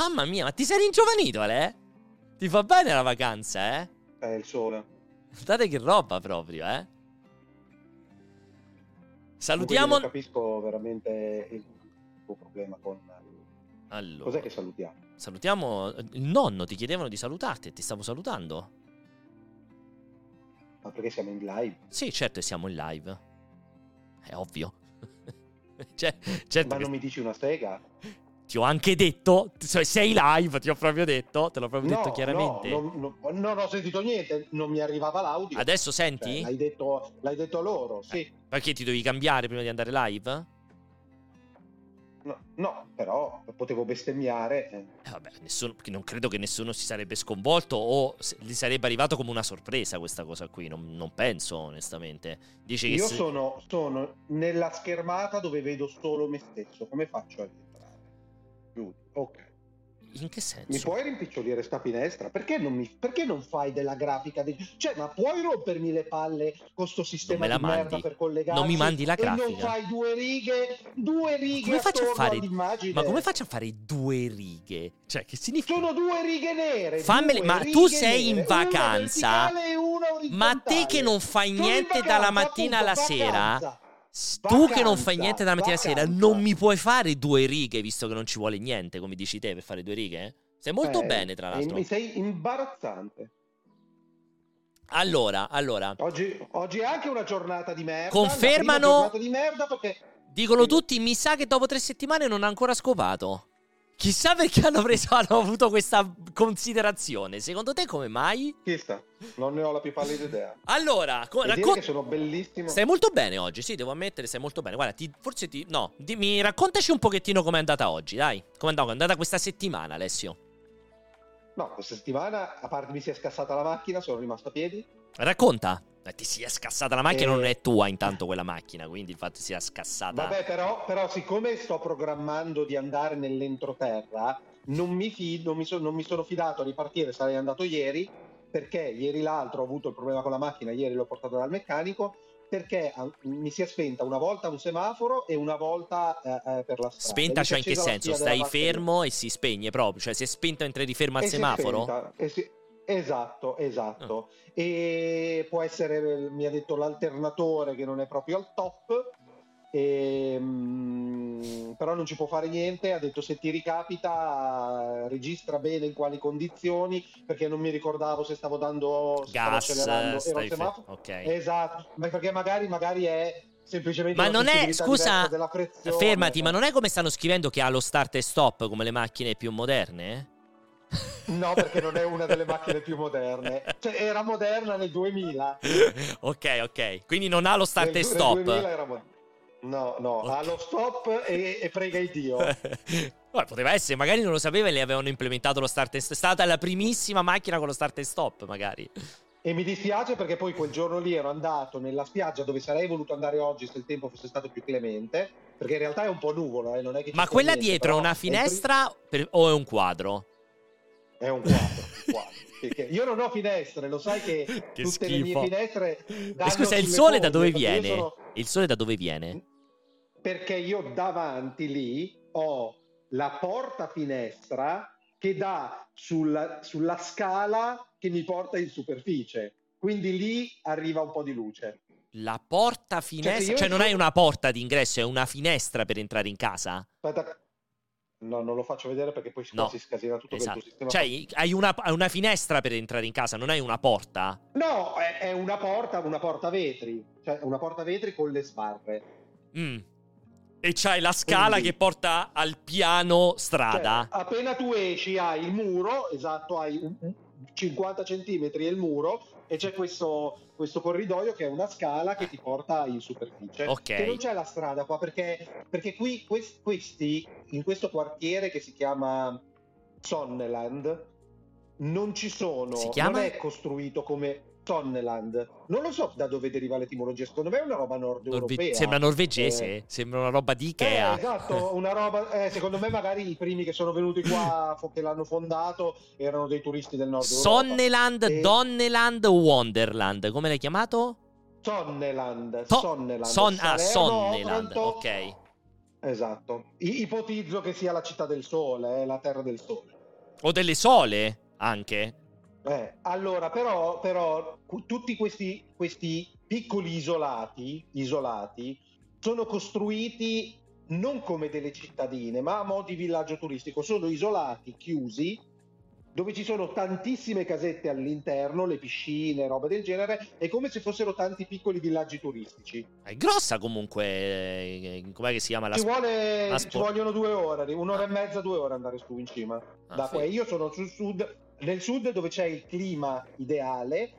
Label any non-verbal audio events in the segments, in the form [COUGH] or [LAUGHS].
Mamma mia, ma ti sei ringiovanito, Ale? Ti fa bene la vacanza, eh? È il sole. Guardate che roba proprio, eh? Salutiamo... Non capisco veramente il tuo problema con... Allora, Cos'è che salutiamo? salutiamo il nonno, ti chiedevano di salutarti e ti stavo salutando. Ma perché siamo in live? Sì, certo, siamo in live. È ovvio. [LAUGHS] cioè, certo Ma che- non mi dici una sega? Ti ho anche detto, cioè, sei live, ti ho proprio detto, te l'ho proprio detto No, chiaramente. No, non, non- non ho sentito niente, non mi arrivava l'audio. Adesso Cioè, senti? l'hai, detto, l'hai detto loro, sì. Perché ti dovevi cambiare prima di andare live? No, no, però potevo bestemmiare. eh. Eh, vabbè, nessuno, non credo che nessuno si sarebbe sconvolto o gli sarebbe arrivato come una sorpresa questa cosa qui. Non, non penso, onestamente. Dice che Io se- sono, sono nella schermata dove vedo solo me stesso. Come faccio a rientrare? Giù. Ok. In che senso? Mi puoi rimpicciolire sta finestra? Perché non, mi- perché non fai della grafica? di- Cioè, ma puoi rompermi le palle con sto sistema di merda mandi. per collegarsi? Non mi mandi la E non grafica. fai due righe, due righe come faccio a fare- all'immagine? Ma come faccio a fare due righe? Cioè, che significa? Sono due righe nere. Fammele- ma tu sei in nere, una vacanza? Ma te che non fai Sono in niente vacanza, dalla mattina alla appunto, sera, vacanza. tu che non fai niente dalla mattina alla sera, non mi puoi fare due righe, visto che non ci vuole niente, come dici te, per fare due righe? Stai molto Eh, bene, tra l'altro. Mi sei imbarazzante. Allora, allora, Oggi, oggi è anche una giornata di merda. Confermano- di merda perché dicono tutti, mi sa che dopo tre settimane non ha ancora scopato. Chissà perché hanno, preso, [LAUGHS] hanno avuto questa considerazione. Secondo te come mai? chi sta? Non ne ho la più pallida idea. Allora, co- raccon- sono bellissimo. Stai molto bene oggi, sì, devo ammettere, stai molto bene. Guarda, ti- forse ti... No, dimmi, raccontaci un pochettino com'è andata oggi, dai. Com'è andata, com'è andata questa settimana, Alessio? No, questa settimana, a parte mi si è scassata la macchina, sono rimasto a piedi. Racconta. Eh, ti sia scassata la macchina, Eh. non è tua intanto quella macchina, quindi il fatto sia scassata... Vabbè, però, però siccome sto programmando di andare nell'entroterra, non mi, fido, non mi, so- non mi sono fidato a ripartire, sarei andato ieri, perché ieri l'altro ho avuto il problema con la macchina, ieri l'ho portato dal meccanico, perché ah, mi si è spenta una volta un semaforo e una volta eh, eh, per la strada. Spenta, cioè in che senso? Stai fermo e si spegne proprio? Cioè si è spento mentre eri fermo al E si è semaforo? spenta, e si- Esatto, esatto. Ah. E può essere, mi ha detto l'alternatore che non è proprio al top, e, mm, però non ci può fare niente. Ha detto se ti ricapita, registra bene in quali condizioni, perché non mi ricordavo se stavo dando se stavo Gas, era stai fe- semaforo. ok. Esatto, ma perché magari, magari è semplicemente Ma non è, scusa, fermati, ma non è come stanno scrivendo che ha lo start e stop come le macchine più moderne? No, perché non è una delle macchine più moderne. Cioè, era moderna nel 2000. ok, ok. Quindi non ha lo start Nel e du- nel stop. 2000 era mo- No, no, Ok. ha lo stop e, e prega il Dio. [LAUGHS] Vabbè, poteva essere, magari non lo sapeva e le avevano implementato lo start e stop. È stata la primissima macchina con lo start e stop, magari. E mi dispiace perché poi quel giorno lì ero andato nella spiaggia dove sarei voluto andare oggi se il tempo fosse stato più clemente. Perché in realtà è un po' nuvolo, eh, non è che Ma quella niente, dietro è una è finestra per- o è un quadro? È un quadro. quadro. Perché io non ho finestre, lo sai che, [LAUGHS] Che tutte le mie schifo. finestre. E scusa, il sole da foglie, dove viene? sono- Il sole da dove viene? perché io davanti lì ho la porta finestra che dà sulla, sulla scala che mi porta in superficie. Quindi lì arriva un po' di luce. La porta finestra? io Cioè, non hai una porta d'ingresso, è una finestra per entrare in casa? Aspetta. No, non lo faccio vedere perché poi si, No. si scasina tutto Esatto. quel tuo sistema. Cioè, hai una, una finestra per entrare in casa, non hai una porta? No, è, è una porta, una porta vetri. Cioè una porta vetri con le sbarre. Mm. E c'hai la scala Quindi- che porta al piano Cioè, strada. appena tu esci hai il muro, esatto, hai un 50 centimetri è il muro e c'è questo, questo corridoio che è una scala che ti porta in superficie. Ok. Che non c'è la strada qua perché, perché qui quest- questi, in questo quartiere che si chiama Sonneland, non ci sono, Si chiama? non è costruito come Sonneland. Non lo so da dove deriva l'etimologia, secondo me è una roba nord Norve- europea. sembra norvegese, Eh. sembra una roba di Eh, Ikea. esatto, una roba. eh, secondo me, magari i primi che sono venuti qua, [CLEARS THROAT] che l'hanno fondato, erano dei turisti del nord Europa. Sonneland, E- Donneland, Wonderland. Come l'hai chiamato? Sonneland. To- Sonneland. Son- ah, Sonneland. Ok. Esatto. I- ipotizzo che sia la città del sole, eh, la terra del sole. O delle sole, anche. Eh, allora, però, però tutti questi, questi piccoli isolati, isolati sono costruiti non come delle cittadine, ma a mo' di villaggio turistico. Sono isolati, chiusi, dove ci sono tantissime casette all'interno, le piscine, roba del genere, è come se fossero tanti piccoli villaggi turistici. È grossa comunque. eh, Com'è che si chiama la Ci, vuole, la ci vogliono due ore, un'ora e mezza, due ore andare su in cima. Ah, Da qua. figo. Io sono sul sud, nel sud dove c'è il clima ideale,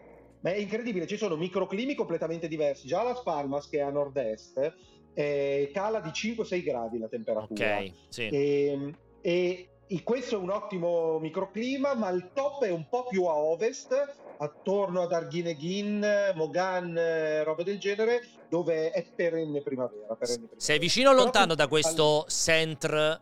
ma è incredibile, ci sono microclimi completamente diversi. Già Las Palmas, che è a nord-est, eh, cala di 5-6 gradi la temperatura. Ok, sì. E, e- e questo è un ottimo microclima, ma il top è un po' più a ovest, attorno ad Arguineghin, Mogan, eh, roba del genere, dove è perenne primavera. perenne primavera. Sei vicino o lontano da questo centro?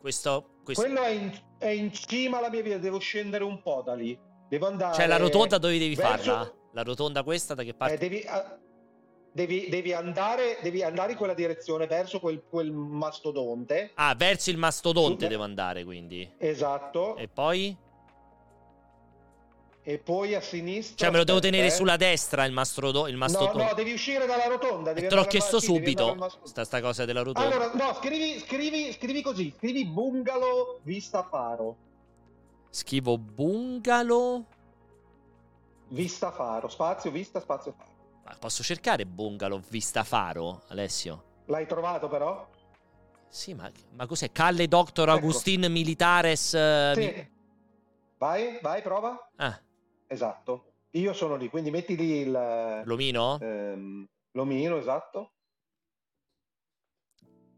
Questo, questo- Quello è in, è in cima alla mia via, devo scendere un po' da lì. Devo andare. Cioè, la rotonda dove devi verso- farla? La rotonda questa da che parte? Eh, devi, ah, devi- devi andare, devi andare in quella direzione, verso quel, quel mastodonte. Ah, verso il mastodonte Su- devo andare, quindi. Esatto. E poi? E poi a sinistra. Cioè, me lo devo tenere eh. sulla destra il, mastrodo- il No, mastodonte. no, devi uscire dalla rotonda. Devi Te l'ho chiesto sì, subito. Sta, sta cosa della rotonda. Allora, no, scrivi, scrivi, scrivi così: scrivi bungalow vista faro. Scrivo bungalow. Vista faro, spazio, vista, spazio faro. Ma posso cercare bungalow vista faro, Alessio? L'hai trovato però? Sì, ma, ma cos'è? Calle Doctor Ecco. Agustin Militares. eh, mi- Sì. Vai, vai, prova. Ah, Esatto. Io sono lì, quindi metti lì il l'omino? ehm, l'omino, esatto.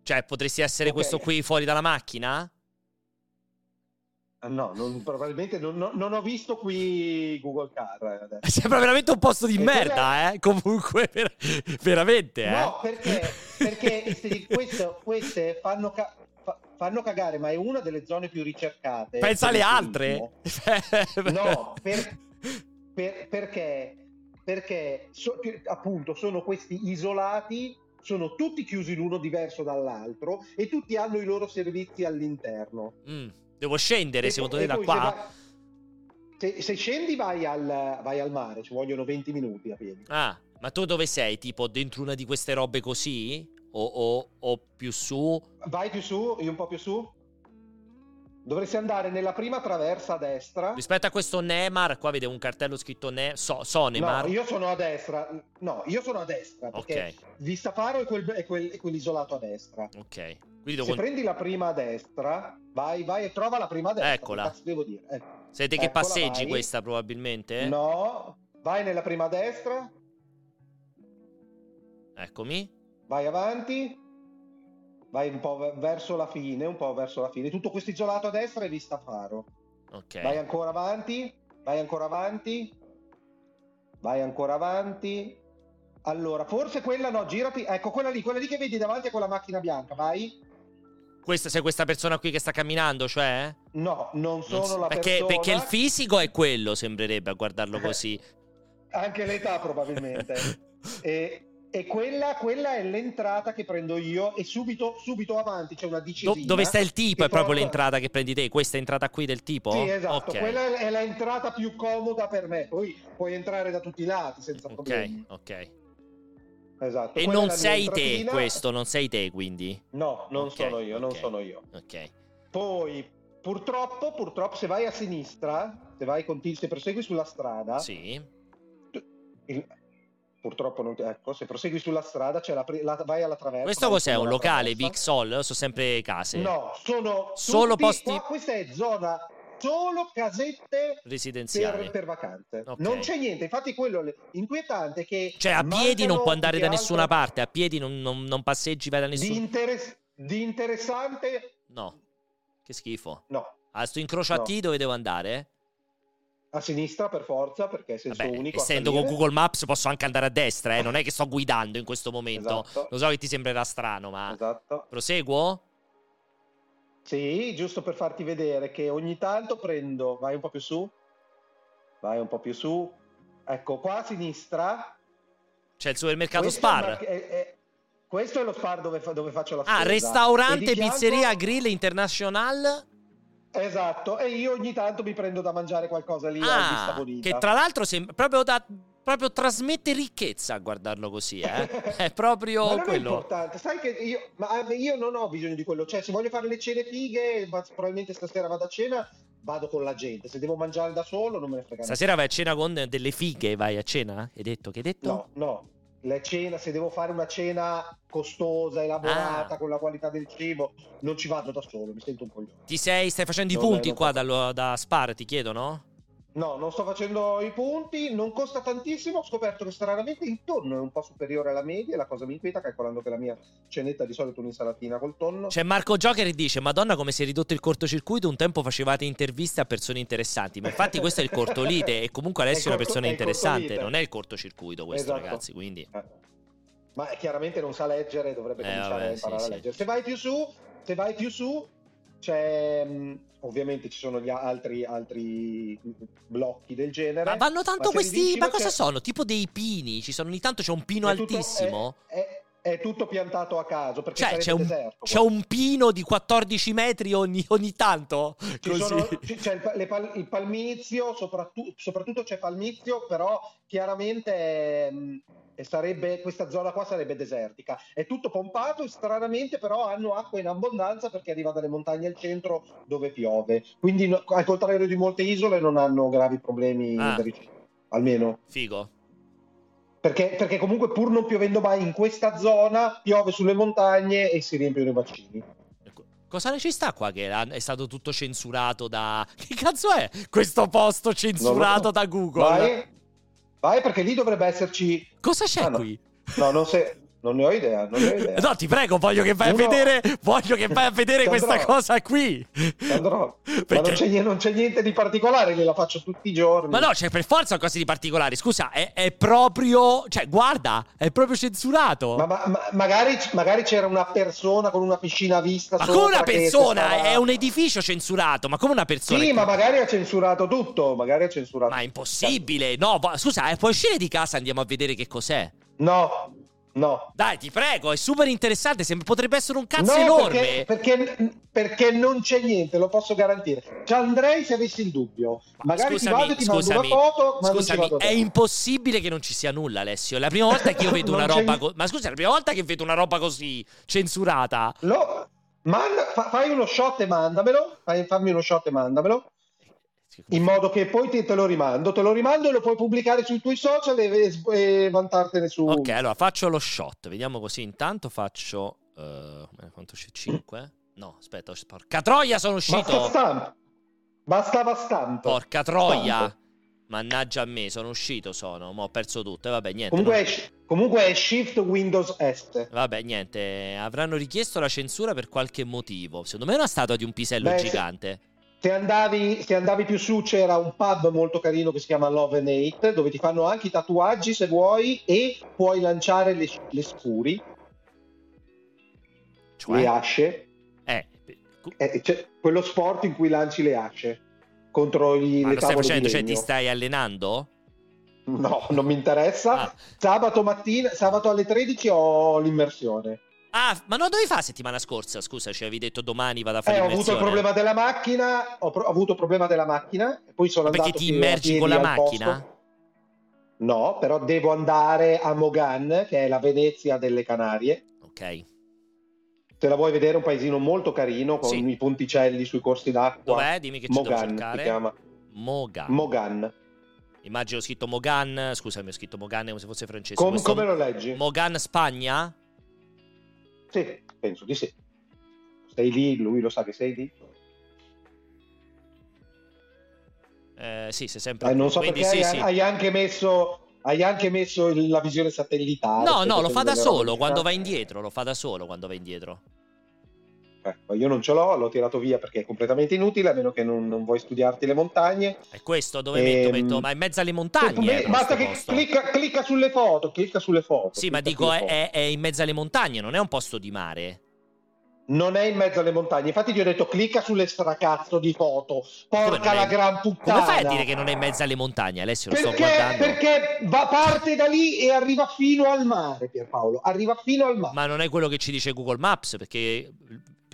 Cioè, potresti essere Ok. questo qui fuori dalla macchina? Ah, No, non- probabilmente non, non- ho visto qui Google Car. eh, adesso. [LAUGHS] Sembra veramente un posto di E merda, eh? [LAUGHS] Comunque, ver- veramente, eh? No, perché, [LAUGHS] perché queste, questo- queste fanno, ca- fa- fanno cagare, ma è una delle zone più ricercate. Pensa alle altre. turismo. No, per- Per- perché? Perché so- che, appunto sono questi isolati, sono tutti chiusi l'uno diverso dall'altro e tutti hanno i loro servizi all'interno. Mm, Devo scendere, E secondo te, da qua? Se, vai- se- se scendi vai al, vai al mare, ci vogliono 20 minuti a piedi. Ah, ma tu dove sei? Tipo dentro una di queste robe così? O, o- o più su? Vai più su, io un po' più su. Dovresti andare nella prima traversa a destra. Rispetto a questo Neymar, qua vede un cartello scritto ne- so, so Neymar. No, io sono a destra. No, io sono a destra perché Ok. Vista Faro è, quel, è, quel- è quell'isolato a destra. Ok. Quindi. Se prendi la prima a destra, vai, vai e trova la prima a destra. Eccola. Che cazzo devo dire? Eh, Siete che Eccola, passeggi vai. questa probabilmente? No, vai nella prima a destra, Eccomi. vai avanti, vai un po' ve- verso la fine, un po' verso la fine. Tutto questo isolato a destra è Vista Faro. Ok. Vai ancora avanti, vai ancora avanti, vai ancora avanti. Allora, forse quella no, girati. Ecco, quella lì, quella lì che vedi davanti a quella macchina bianca, vai. Questa, sei questa persona qui che sta camminando, cioè? No, non Non sono s- la perché, persona. perché il fisico è quello, sembrerebbe, a guardarlo così. [LAUGHS] Anche l'età probabilmente. [LAUGHS] e e quella, quella è l'entrata che prendo io e subito, subito avanti c'è una Do- discesina. dove sta il tipo? È proprio porta- l'entrata che prendi te? Questa entrata qui del tipo? Sì, esatto, Ok. quella è- l'entrata più comoda per me. Poi puoi entrare da tutti i lati senza Ok, problemi. ok. Esatto. E quella non sei te questo, non sei te quindi. No, non Ok, sono io, non ok. sono io. Ok. Poi, purtroppo, purtroppo, se vai a sinistra, se vai continui, se prosegui sulla strada, Sì. il- purtroppo non ecco, se prosegui sulla strada, c'è la, la- vai alla traversa. Questo cos'è? Un locale. Big Sol? Sono sempre case. No, sono Solo tutti- posti- qua- questa è zona solo casette Residenziali. per, per vacanze. Ok. Non c'è niente, infatti quello inquietante è che Cioè, a piedi non può andare da nessuna parte. A piedi non, non- non passeggi, vai da Di, nessuno. interess- di interessante No. Che schifo. no. Ah, sto incrocio a No. T dove devo andare? A sinistra per forza perché è senso Vabbè, unico. essendo con. Google Maps posso anche andare a destra, eh. Non è che sto guidando in questo momento. Esatto. Lo so che ti sembrerà strano, ma... Esatto. Proseguo? Sì, giusto per farti vedere che ogni tanto prendo, vai un po' più su, vai un po' più su, ecco qua a sinistra. C'è il supermercato questo è Spar. una- è- è- questo è lo spar dove, fa- dove faccio la spesa. Ah, ristorante, pizzeria, grill international. Esatto, e io ogni tanto mi prendo da mangiare qualcosa lì Ah, che tra l'altro sembra proprio da proprio trasmette ricchezza a guardarlo così, eh. [LAUGHS] [LAUGHS] È proprio Ma non è quello. importante, sai che io, ma io non ho bisogno di quello, cioè se voglio fare le cene fighe, probabilmente stasera vado a cena, vado con la gente, se devo mangiare da solo non me ne frega niente. Stasera vai a cena con delle fighe, vai a cena? Hai detto che hai detto? No, no, la cena, se devo fare una cena costosa, elaborata, Ah. con la qualità del cibo, non ci vado da solo, mi sento un po' Ti sei stai facendo i Non- punti non qua dallo- da Spar, ti chiedo, no? No, non sto facendo i punti, non costa tantissimo, ho scoperto che stranamente il tonno è un po' superiore alla media, e la cosa mi inquieta calcolando che la mia cenetta di solito è un'insalatina col tonno. C'è Marco Joker che dice: Madonna, come si è ridotto il cortocircuito. Un tempo facevate interviste a persone interessanti. Ma infatti, questo è il cortolite. E comunque [LAUGHS] Alessio è una corto- persona è interessante. Non è il cortocircuito, questo, Esatto. ragazzi. Quindi. Eh. Ma chiaramente non sa leggere, dovrebbe Eh, cominciare vabbè, a imparare sì, a sì. leggere. Se vai più su, se vai più su, c'è mh, ovviamente ci sono gli altri, altri blocchi del genere. Ma vanno tanto lì questi. Ma cosa c'è- sono? Tipo dei pini. Ci sono ogni tanto c'è un pino è tutto- altissimo. È, è- è tutto piantato a caso perché Cioè, c'è un, deserto. c'è un pino di 14 metri ogni, ogni tanto. Sono- c'è il, pal- il palmizio, soprattutto, soprattutto c'è palmizio, però chiaramente ehm, e sarebbe, questa zona qua sarebbe desertica. È tutto pompato stranamente però hanno acqua in abbondanza perché arriva dalle montagne al centro dove piove. Quindi no- al contrario di molte isole non hanno gravi problemi Ah. ricerca, almeno. Figo. Perché, perché comunque pur non piovendo mai in questa zona, piove sulle montagne e si riempiono i bacini. Ecco, Cosa ne ci sta qua che è stato tutto censurato da... [LAUGHS] Che cazzo è questo posto censurato so. da Google? Vai, vai perché lì dovrebbe esserci... Cosa c'è Ah, no. qui? No, non, se... non ne ho idea, non ne ho idea. No, ti prego, voglio che vai Uno- a vedere, voglio che vai a vedere questa cosa qui. Andrò. Ma Perché- non c'è, non c'è niente di particolare, gliela faccio tutti i giorni. Ma no, c'è per forza qualcosa di particolare. Scusa, è, è proprio. Cioè, guarda, è proprio censurato. Ma, ma- ma- magari, magari c'era una persona con una piscina a vista Ma come una che persona? stava- È un edificio censurato. Ma come una persona? Sì, ma magari ha censurato tutto, magari ha censurato Ma è impossibile. No, scusa, eh, puoi uscire di casa e andiamo a vedere che cos'è. No, no. Dai, ti prego, è super interessante. Sembra, potrebbe essere un cazzo No, enorme. Perché, perché, perché non c'è niente, lo posso garantire. Ci andrei se avessi il dubbio. Magari ti vado e ti mando una foto, ma scusami, è impossibile che non ci sia nulla, Alessio. È la prima volta che io [LAUGHS] vedo una roba co- Ma scusa, è la prima volta che vedo una roba così censurata. Lo- manda- fa- fai uno shot e mandamelo. Fai, fammi uno shot e mandamelo. In modo che poi te, te lo rimando. Te lo rimando e lo puoi pubblicare sui tuoi social e, e- e vantartene su. Ok, allora faccio lo shot. Vediamo così. Intanto faccio. eh, quanto c'è? 5? No, aspetta, porca troia, sono Basta uscito. stamp. Bastava stamp. Porca troia. Stamp. Mannaggia a me, sono uscito, sono. Ma ho perso tutto. E vabbè, niente. Comunque, no. è, comunque è Shift Windows S. Vabbè, niente. Avranno richiesto la censura per qualche motivo. Secondo me è una statua di un pisello Beh, gigante. Se andavi, se andavi più su c'era un pub molto carino che si chiama Love and Hate dove ti fanno anche i tatuaggi se vuoi e puoi lanciare le, le scuri, Cioè, le asce. eh, Eh, c'è quello sport in cui lanci le asce contro i, ma le tavole facendo? di Cioè, ti legno. stai allenando? No, non mi interessa. Ah. Sabato mattina, sabato alle 13 ho l'immersione. Ah, ma no, dove fa settimana scorsa? Scusa, ci avevi detto domani vado a fare Eh, ho avuto il problema della macchina, ho, pro- ho avuto il problema della macchina, e poi sono Ma perché andato ti più a immergi con la macchina? posto. No, però devo andare a Mogan, che è la Venezia delle Canarie. Ok. Se la vuoi vedere, un paesino molto carino con Sì. i ponticelli sui corsi d'acqua. Dov'è? Dimmi che ci devo Mogan si cercare. chiama. Mogan. Mogan. Immagino ho scritto Mogan. Scusami, ho scritto Mogan come se fosse francese. Com- Questo- come lo leggi? Mogan, Spagna? Sì, penso di sì. Sei lì, lui lo sa che sei lì. Eh, sì, sei sempre Eh, non so Quindi perché sì, hai, sì. hai anche messo, hai anche messo la visione satellitare. No, no, lo facendo fa da solo quando va indietro. Lo fa da solo quando va indietro. Ecco, io non ce l'ho, l'ho tirato via perché è completamente inutile, a meno che non, non vuoi studiarti le montagne. E questo dove Ehm, metto? Metto, ma è in mezzo alle montagne. Eh, basta che clicca, clicca sulle foto, clicca sulle foto. Sì, ma dico, è, è- è in mezzo alle montagne, non è un posto di mare. non è in mezzo alle montagne. Infatti ti ho detto clicca sulle stracazzo di foto. Porca la è... gran puttana. Come fai a dire che non è in mezzo alle montagne? Alessio, lo perché, sto guardando. Perché va, parte da lì e arriva fino al mare, Pierpaolo. Arriva fino al mare. Ma non è quello che ci dice Google Maps, perché...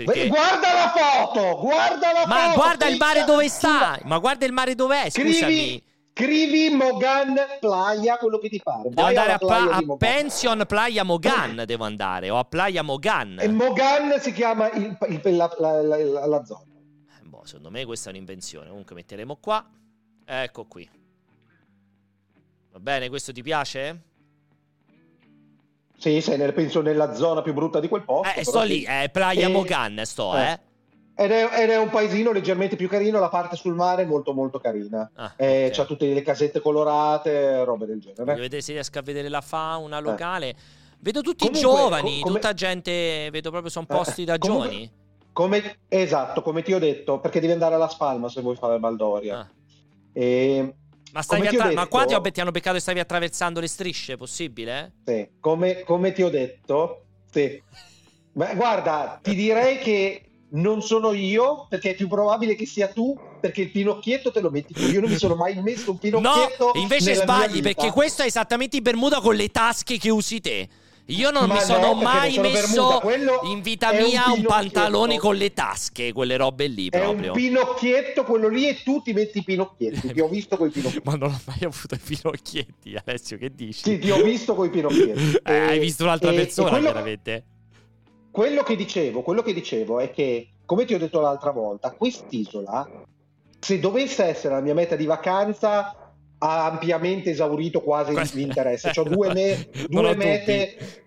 perché... Guarda la foto! Guarda la Ma foto! guarda il mare dove sta! Ma guarda il mare dov'è, scusami. Scrivi, scrivi Mogan Playa, quello che ti pare. Devo andare a, pa- a Pension Playa Mogan, devo andare, o a Playa Mogan. E Mogan si chiama il, il, la, la, la, la, zona. Boh, secondo me questa è un'invenzione. Comunque metteremo qua. Ecco qui. Va bene, questo ti piace? Sì, sei nel, penso nella zona più brutta di quel posto. Eh, sto lì, è eh, Playa e... Mogan, sto, eh. eh. Ed è, ed è, un paesino leggermente più carino, la parte sul mare è molto molto carina. Ah, eh, okay. C'ha tutte le casette colorate, robe del genere. Voglio vedere se riesco a vedere la fauna locale. Eh. Vedo tutti Comunque, giovani, com- tutta gente, vedo proprio sono posti da Comunque, giovani. Come, esatto, come ti ho detto, perché devi andare alla Spalma se vuoi fare Baldoria. Ah. E, ma, stavi attra- detto, ma qua ti, ho, ti, hanno beccato e stavi attraversando le strisce, possibile? Sì, come, come ti ho detto, sì. Beh, guarda, ti direi che non sono io, perché è più probabile che sia tu, perché il pinocchietto te lo metti tu. Io non mi sono mai messo un pinocchietto. No, invece sbagli, perché questo è esattamente il Bermuda con le tasche che usi te. Io non Ma mi sono no, mai messo in vita mia un, un, pantalone con le tasche, quelle robe lì proprio. È un pinocchietto quello lì e tu ti metti i pinocchietti. Ti ho visto con i pinocchietti. [LAUGHS] Ma non ho mai avuto i pinocchietti, Alessio, che dici? Sì, ti ho visto con i pinocchietti. [LAUGHS] eh, hai visto un'altra e, persona, e quello... chiaramente quello che dicevo, quello che dicevo è che, come ti ho detto l'altra volta, quest'isola, se dovesse essere la mia meta di vacanza, ha ampiamente esaurito quasi l'interesse. Ho due, me- [LAUGHS] due mete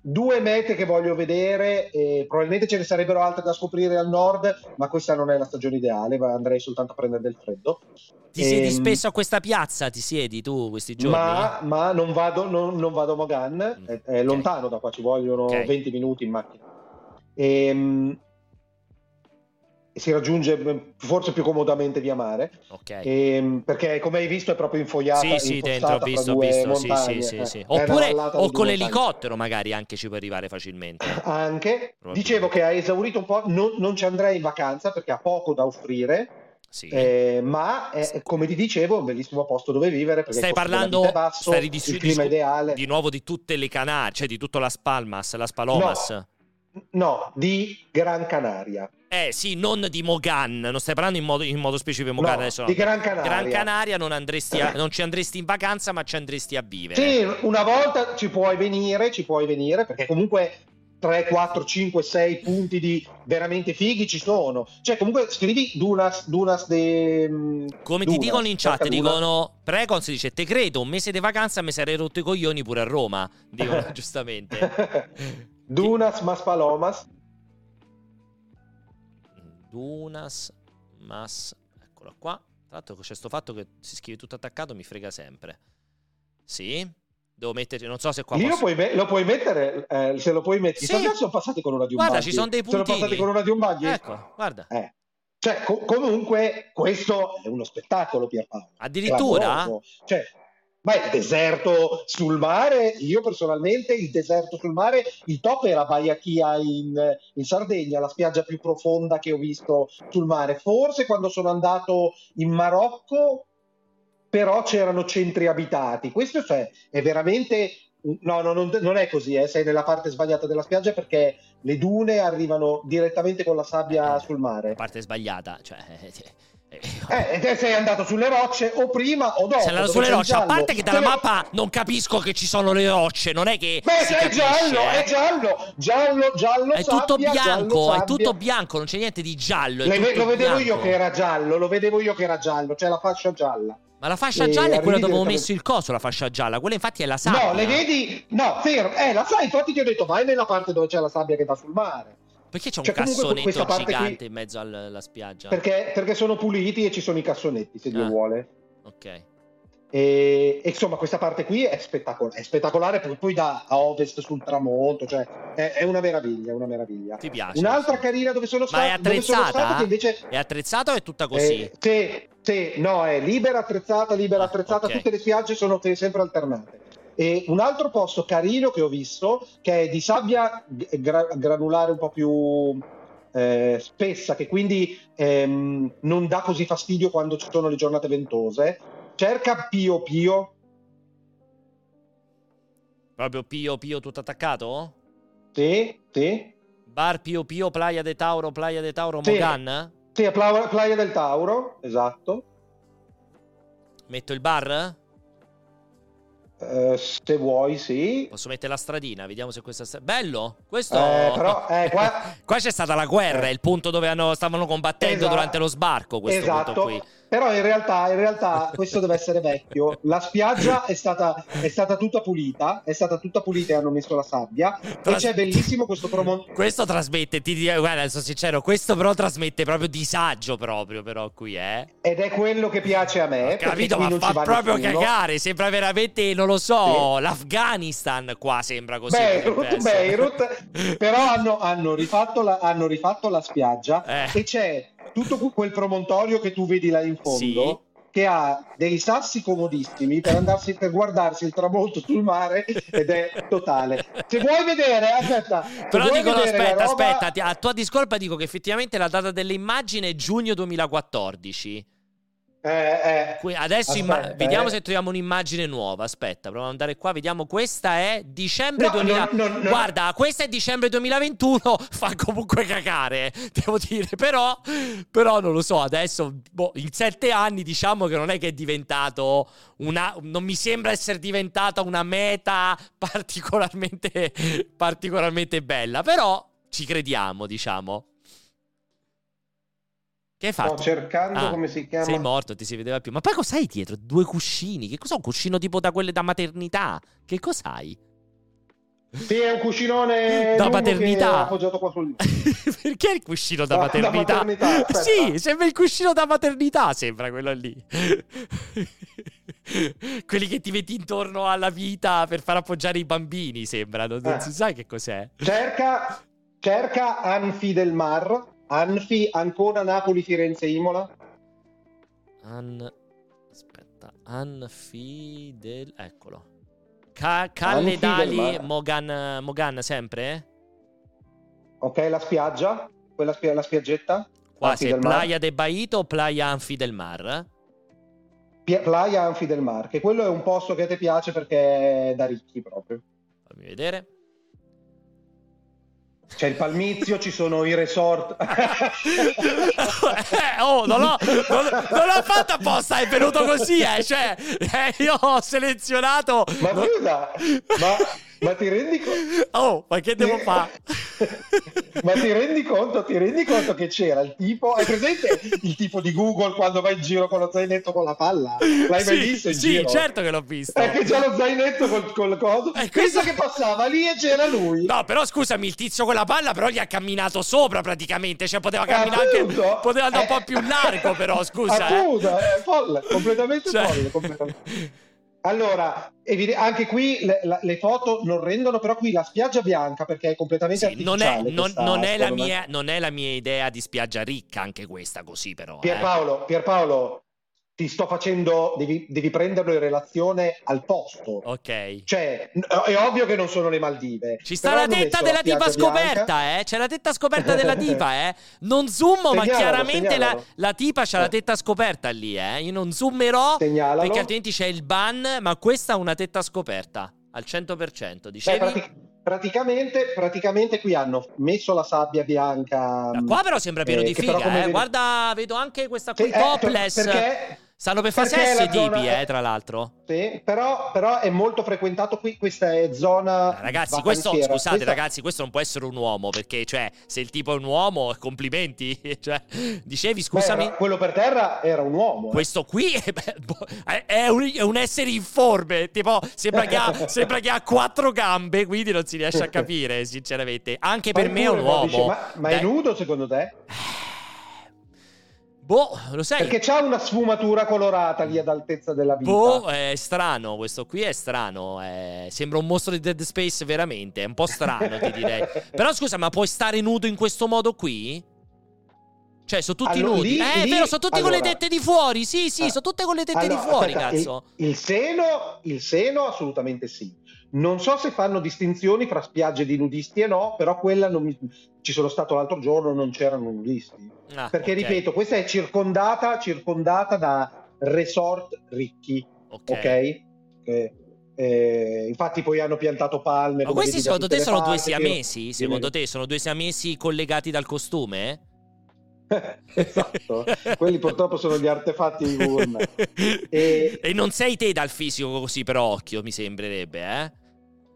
due mete che voglio vedere e probabilmente ce ne sarebbero altre da scoprire al nord ma questa non è la stagione ideale andrei soltanto a prendere del freddo ti siedi ehm, spesso a questa piazza ti siedi tu questi giorni ma, ma non, vado, non, non vado a Mogan è, è okay. lontano da qua ci vogliono okay. 20 minuti in macchina e, ehm, si raggiunge forse più comodamente via mare. Okay. e, ehm, perché come hai visto è proprio infoiata sì sì dentro ho visto, ho visto sì, sì, sì, sì. oppure o con l'elicottero magari anche ci puoi arrivare facilmente. [CLEARS THROAT] Anche. Dicevo che ha esaurito un po' non, non ci andrei in vacanza perché ha poco da offrire sì. Eh, ma è, come ti dicevo è un bellissimo posto dove vivere stai parlando basso, stai di, il clima di, ideale. di nuovo di tutte le Canarie cioè di tutta la Spalmas la Spalomas no, no di Gran Canaria eh sì, non di Mogan, non stai parlando in modo, in modo specifico di Mogan no, adesso. Di Gran Canaria. Gran Canaria non, andresti a, non ci andresti in vacanza, ma ci andresti a vivere. Sì, una volta ci puoi venire, ci puoi venire, perché comunque 3, 4, 5, 6 punti di veramente fighi ci sono. Cioè, comunque scrivi Dunas, Dunas de. Mm, Come Dunas, ti dicono in chat, dicono Precon si dice: Te credo, un mese di vacanza mi sarei rotto i coglioni pure a Roma. Dicono [LAUGHS] giustamente. Dunas Maspalomas. Dunas, Mas, eccolo qua. Tra l'altro c'è questo fatto che si scrive tutto attaccato, mi frega sempre. Sì, devo mettere, non so se qua posso... lo, puoi, lo puoi mettere, eh, se lo puoi mettere. Sì. I sono passati con una di un Guarda, ci sono dei puntini. Sono passati con una di un buggy. Ecco, guarda. Eh. Cioè, co- comunque, questo è uno spettacolo, Pierpaolo. Addirittura? Cioè, ma il deserto sul mare, io personalmente il deserto sul mare, il top era Baia Chia in, in, Sardegna, la spiaggia più profonda che ho visto sul mare. Forse quando sono andato in Marocco, però c'erano centri abitati. Questo cioè, è veramente... No, no non, non, è così, eh. sei nella parte sbagliata della spiaggia perché le dune arrivano direttamente con la sabbia eh, sul mare. La parte sbagliata, cioè... [LAUGHS] Eh, te sei andato sulle rocce o prima o dopo? Sei andato sulle rocce, a parte che dalla mappa non capisco che ci sono le rocce, non è che. Beh, è capisce, giallo, eh. è giallo, giallo, giallo. È sabbia, tutto bianco, giallo, è tutto bianco, non c'è niente di giallo. Le, lo vedevo bianco. io che era giallo, lo vedevo io che era giallo, c'è la fascia gialla. Ma la fascia e gialla è quella dove avevo messo il coso, la fascia gialla. Quella infatti è la sabbia. No, le vedi? No, fermo. Eh, la sai, infatti ti ho detto, vai nella parte dove c'è la sabbia che va sul mare. Perché c'è un cioè, cassonetto gigante qui... in mezzo alla spiaggia? Perché, perché, sono puliti e ci sono i cassonetti, se ah. Dio vuole. Ok. E, e, insomma, questa parte qui è spettacolare, è spettacolare poi, poi da a ovest sul tramonto, cioè è, è, una meraviglia, una meraviglia. Ti piace? Un'altra sì. carina dove sono stato. Ma è attrezzata? Invece... È attrezzata o è tutta così? Eh, sì, sì, no, è libera attrezzata, libera ah, attrezzata, okay. tutte le spiagge sono sempre alternate. E un altro posto carino che ho visto, che è di sabbia gra- granulare un po' più eh, spessa, che quindi ehm, non dà così fastidio quando ci sono le giornate ventose. Cerca Pio Pio. Proprio Pio Pio tutto attaccato? Sì, sì. Bar Pio Pio, Playa de Tauro, Playa de Tauro, sì. Mogan? Sì, Playa del Tauro, esatto. Metto il bar? Uh, se vuoi, sì. Posso mettere la stradina, vediamo se questa. St- Bello! Questo. Eh, però, eh, qua... [LAUGHS] qua... c'è stata la guerra, eh. è il punto dove hanno, stavano combattendo esatto. durante lo sbarco. Questo esatto. punto qui. Però in realtà, in realtà questo deve essere vecchio. La spiaggia è stata, è stata tutta pulita, è stata tutta pulita e hanno messo la sabbia. Tras- e c'è bellissimo questo promontorio. Questo trasmette, ti dico, guarda, sono sincero, questo però trasmette proprio disagio proprio però qui, eh. Ed è quello che piace a me. Ho capito, ma fa proprio nessuno. cagare, sembra veramente, non lo so, sì. l'Afghanistan qua sembra così. Beirut, Beirut, però hanno, hanno, rifatto la, hanno rifatto la spiaggia eh. e c'è tutto quel promontorio che tu vedi là in fondo. Sì. Che ha dei sassi comodissimi per andarsi per guardarsi il tramonto sul mare ed è totale. Se vuoi vedere, aspetta, però dicono aspetta, roba... aspetta, a tua discolpa dico che effettivamente la data dell'immagine è giugno 2014. Eh, eh, Adesso aspetta, imma- vediamo eh. se troviamo un'immagine nuova. Aspetta, proviamo ad andare qua. Vediamo. Questa è dicembre no, 2000. No, no, Guarda, questa è dicembre 2021. [LAUGHS] Fa comunque cagare, devo dire. Però, però non lo so. Adesso, boh, in sette anni, diciamo che non è che è diventato una. Non mi sembra essere diventata una meta particolarmente, particolarmente bella. Però ci crediamo, diciamo. Che hai fatto? Sto cercando ah, come si chiama. Sei morto, ti si vedeva più. Ma poi cos'hai dietro? Due cuscini. Che cos'è un cuscino tipo da quelle da maternità? Che cos'hai? Sì, è un cuscinone da paternità. appoggiato qua sul. [LAUGHS] Perché il cuscino da, da maternità? Da maternità sì, sembra il cuscino da maternità, sembra quello lì. [LAUGHS] Quelli che ti metti intorno alla vita per far appoggiare i bambini, sembra. Non, non eh. si sa che cos'è. Cerca, cerca Anfi del Mar Anfi, Ancona, Napoli, Firenze, Imola. An... Aspetta, Anfi del... Eccolo. Ca- Calle Dali, Mogan, Mogan sempre? Ok, la spiaggia, quella spia- la spiaggetta. Quasi, Playa de Baito o Playa Anfi del Mar? Playa Anfi del Mar, che quello è un posto che ti piace perché è da ricchi proprio. Fammi vedere. C'è il Palmizio, ci sono i resort. [LAUGHS] eh, oh, non l'ho, non, non l'ho fatto apposta, è venuto così, eh. Cioè, eh, io ho selezionato. Ma scusa, ma ma ti rendi conto? Oh, ma che devo fare? [LAUGHS] ma ti rendi conto? Ti rendi conto che c'era il tipo? Hai presente il tipo di Google quando vai in giro con lo zainetto con la palla? L'hai sì, mai visto in sì, giro? Sì, certo che l'ho visto. È che c'è lo zainetto col, col coso. E questo che passava lì e c'era lui. No, però scusami, il tizio con la palla però gli ha camminato sopra praticamente. Cioè poteva camminare anche. Poteva andare un po' più largo, però, scusa. Eh. Appunto, eh. è folle, completamente cioè... folle. Completamente. [LAUGHS] Allora, anche qui le, le, foto non rendono, però qui la spiaggia bianca perché è completamente sì, non è, non, non, è mia, non, è la mia, idea di spiaggia ricca, anche questa così però. Pierpaolo, eh. Pierpaolo ti sto facendo, devi, devi, prenderlo in relazione al posto. Ok. Cioè, è ovvio che non sono le Maldive. Ci sta la tetta della la tipa scoperta, eh? C'è la tetta scoperta della [LAUGHS] tipa, eh? Non zoomo, ma chiaramente la, la, tipa c'ha eh. la tetta scoperta lì, eh? Io non zoomerò segnalalo. perché altrimenti c'è il ban, ma questa è una tetta scoperta al 100%. Dicevi? Beh, pratic- praticamente, praticamente qui hanno messo la sabbia bianca. Da qua però sembra pieno eh, di figa, eh? Guarda, vedo anche questa qui, sì, topless. Eh, perché Stanno per fare sesso i tipi, eh, tra l'altro. Sì, però, però, è molto frequentato qui, questa è zona Ragazzi, questo, scusate questa... ragazzi, questo non può essere un uomo, perché, cioè, se il tipo è un uomo, [LAUGHS] complimenti. [LAUGHS] cioè, dicevi, scusami? Beh, quello per terra era un uomo. Eh. Questo qui [LAUGHS] è, boh, è, un, è un, essere informe, tipo, sembra che, ha, sembra che, ha, quattro gambe, quindi non si riesce a capire, sinceramente. Anche per me è un uomo. Dice, ma, ma è nudo, secondo te? Boh, lo sai. Perché c'ha una sfumatura colorata lì ad altezza della vita. Boh, è strano. Questo qui è strano. È... Sembra un mostro di Dead Space, veramente. È un po' strano, ti direi. [LAUGHS] Però scusa, ma puoi stare nudo in questo modo qui? Cioè, sono tutti allora, nudi. Lì, eh, lì, è vero, sono tutti allora, con le tette di fuori. Sì, sì, ah, sono tutte con le tette allora, di fuori, aspetta, cazzo. Il, il, seno, il seno, assolutamente sì. Non so se fanno distinzioni fra spiagge di nudisti e no, però quella non mi... ci sono stato l'altro giorno, non c'erano nudisti. Ah, Perché, okay. ripeto, questa è circondata, circondata da resort ricchi. Ok? okay? Eh, eh, infatti poi hanno piantato palme. Ma questi secondo te sono due siamesi? Secondo te sono due siamesi collegati dal costume? [LAUGHS] esatto, quelli purtroppo sono gli artefatti di Google E... [LAUGHS] e non sei te dal fisico così per occhio, mi sembrerebbe, eh?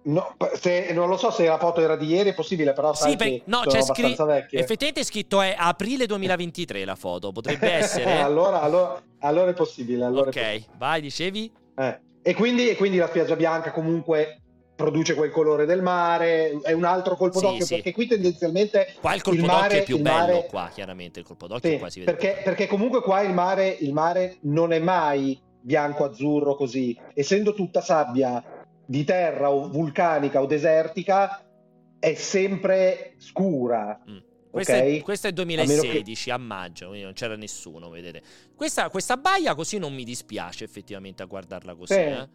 No, se, non lo so se la foto era di ieri, è possibile, però sì, per, no, c'è scritto. Effettivamente è scritto è aprile 2023 la foto, potrebbe [LAUGHS] essere. allora, allora, allora, è possibile. Allora ok, è possibile. vai, dicevi? Eh. E, quindi, e, quindi, la spiaggia bianca comunque produce quel colore del mare, è un altro colpo sì, d'occhio, sì. perché qui tendenzialmente qua il colpo il mare, d'occhio è più bello, mare... qua chiaramente il colpo d'occhio sì, qua si vede perché, perché, comunque qua il mare, il mare non è mai bianco-azzurro così, essendo tutta sabbia di terra o vulcanica o desertica, è sempre scura. Mm. Questo, okay? è, questo, è, 2016 a, che... a, maggio, quindi non c'era nessuno, vedete. Questa, questa, baia così non mi dispiace effettivamente a guardarla così. Sì. Eh?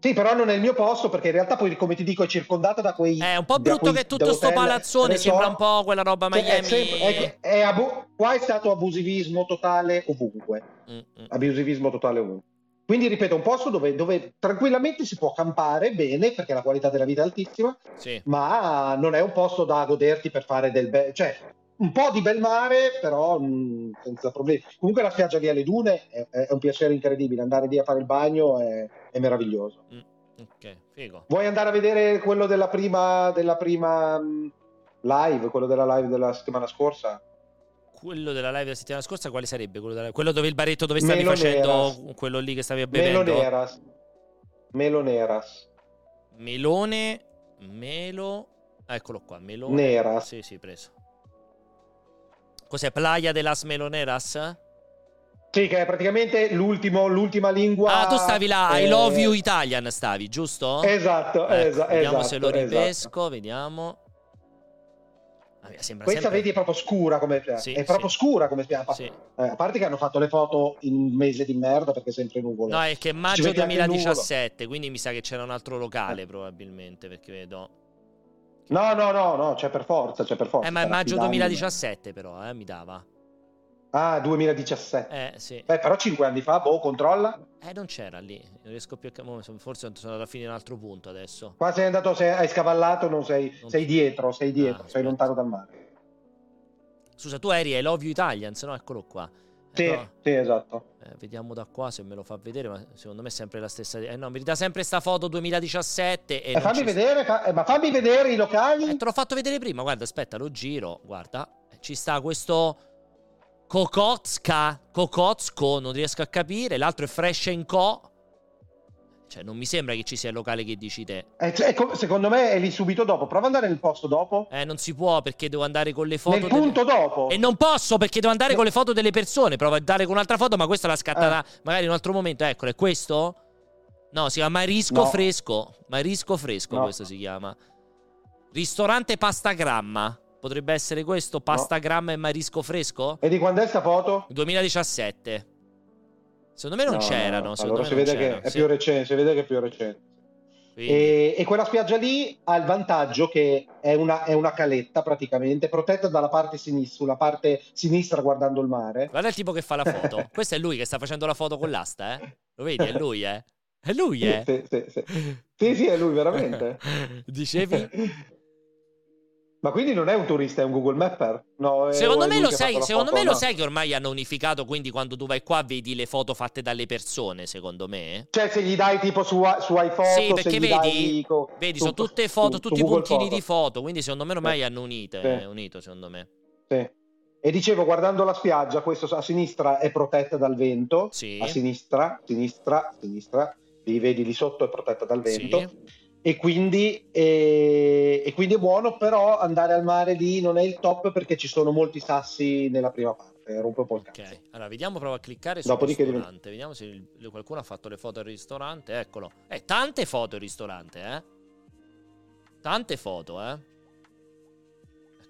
Sì, però non è il mio posto perché in realtà poi, come ti dico, è circondata da quei... È un po' brutto che tutto sto palazzone sembra un po' quella roba Miami. Cioè, è sempre, è, è abu- qua è stato abusivismo totale ovunque. Mm-hmm. Abusivismo totale ovunque. Quindi ripeto, un posto dove, dove, tranquillamente si può campare bene perché la qualità della vita è altissima, sì. ma non è un posto da goderti per fare del bel... Cioè, un po' di bel mare, però mh, mm, senza problemi. Comunque la spiaggia lì alle dune è, è, un piacere incredibile, andare lì a fare il bagno è, è meraviglioso. Mm, ok, figo. Vuoi andare a vedere quello della prima, della prima mm, live, quello della live della settimana scorsa? Quello della live della settimana scorsa, quale sarebbe? Quello, della... quello dove il baretto dove stavi Melo facendo Neras. quello lì che stavi bevendo? Meloneras. Meloneras. Melone, melo. Eccolo qua, melone. Neras. Sì, sì, preso. Cos'è? Playa de las Meloneras? Sì, che è praticamente l'ultima lingua. Ah, tu stavi là, eh... I love you Italian stavi, giusto? Esatto, ecco, esa- vediamo esatto, se lo ripesco, esatto. vediamo. Ah, Questa sempre... vedi è proprio scura come pianta. Sì, è proprio sì. scura come pianta. Sì. Eh, a parte che hanno fatto le foto in un mese di merda perché è sempre nuvolo. No, è che è maggio 2017, quindi mi sa che c'era un altro locale eh. probabilmente perché vedo. No, no, no, no, c'è per forza, c'è per forza. Eh, ma è maggio 2017 però, eh, mi dava. Ah, 2017. Eh, sì. Beh, però 5 anni fa, boh, controlla. Eh, non c'era lì. Non riesco più a... Forse sono andato a finire un altro punto adesso. Qua sei andato, sei, hai scavallato, non sei, non sei dietro, sei dietro, ah, sei lontano dal mare. Scusa, tu eri I Love You Italians, no? Eccolo qua. Sì, però, sì, esatto. Eh, vediamo da qua se me lo fa vedere, ma secondo me è sempre la stessa. Eh no, mi ridà sempre sta foto 2017. E eh, fammi vedere, fa... eh, ma fammi vedere i locali. Eh, te l'ho fatto vedere prima, guarda, aspetta, lo giro, guarda. Ci sta questo Kokotska, Kokotsko, non riesco a capire. L'altro è Fresh Co. Cioè, non mi sembra che ci sia il locale che dici te. Eh, cioè, secondo me è lì subito dopo. Prova ad andare nel posto dopo. Eh, non si può perché devo andare con le foto. Nel punto delle... dopo. E non posso perché devo andare no. con le foto delle persone. Provo a andare con un'altra foto, ma questa la scattata eh. magari in un altro momento. Eccolo, è questo? No, si chiama Marisco no. Fresco. Marisco Fresco, no. questo si chiama. Ristorante Pastagramma. Potrebbe essere questo? Pastagramma e Marisco Fresco? E di quando è sta foto? 2017. Secondo me non no, c'erano. Allora si vede, che è più recente, si vede che è più recente. E, e, quella spiaggia lì ha il vantaggio che è una, è una, caletta praticamente, protetta dalla parte sinistra, sulla parte sinistra guardando il mare. Guarda il tipo che fa la foto. [LAUGHS] Questo è lui che sta facendo la foto con l'asta, eh? Lo vedi? È lui, eh? È lui, eh? Sì, sì, sì. sì, sì è lui, veramente. [LAUGHS] Dicevi? [LAUGHS] Ma quindi non è un turista, è un Google Mapper? No, secondo me, lo sai, secondo me lo sai che ormai hanno unificato, quindi quando tu vai qua vedi le foto fatte dalle persone, secondo me. Cioè se gli dai tipo su, su iPhone... Sì, perché vedi, co- vedi su, sono tutte foto, su, tutti i puntini foto. di foto, quindi secondo me ormai sì. hanno unite, sì. unito, secondo me. Sì. E dicevo, guardando la spiaggia, questo a sinistra è protetta dal vento, sì. a sinistra, sinistra, sinistra, li vedi lì sotto è protetta dal vento. Sì e quindi, e, e quindi, è buono, però andare al mare lì non è il top perché ci sono molti sassi nella prima parte, rompe un po' il cazzo. Ok, allora vediamo, provo a cliccare sul Dopodiché ristorante, vediamo se qualcuno ha fatto le foto al ristorante, eccolo. Eh, tante foto al ristorante, eh. Tante foto, eh.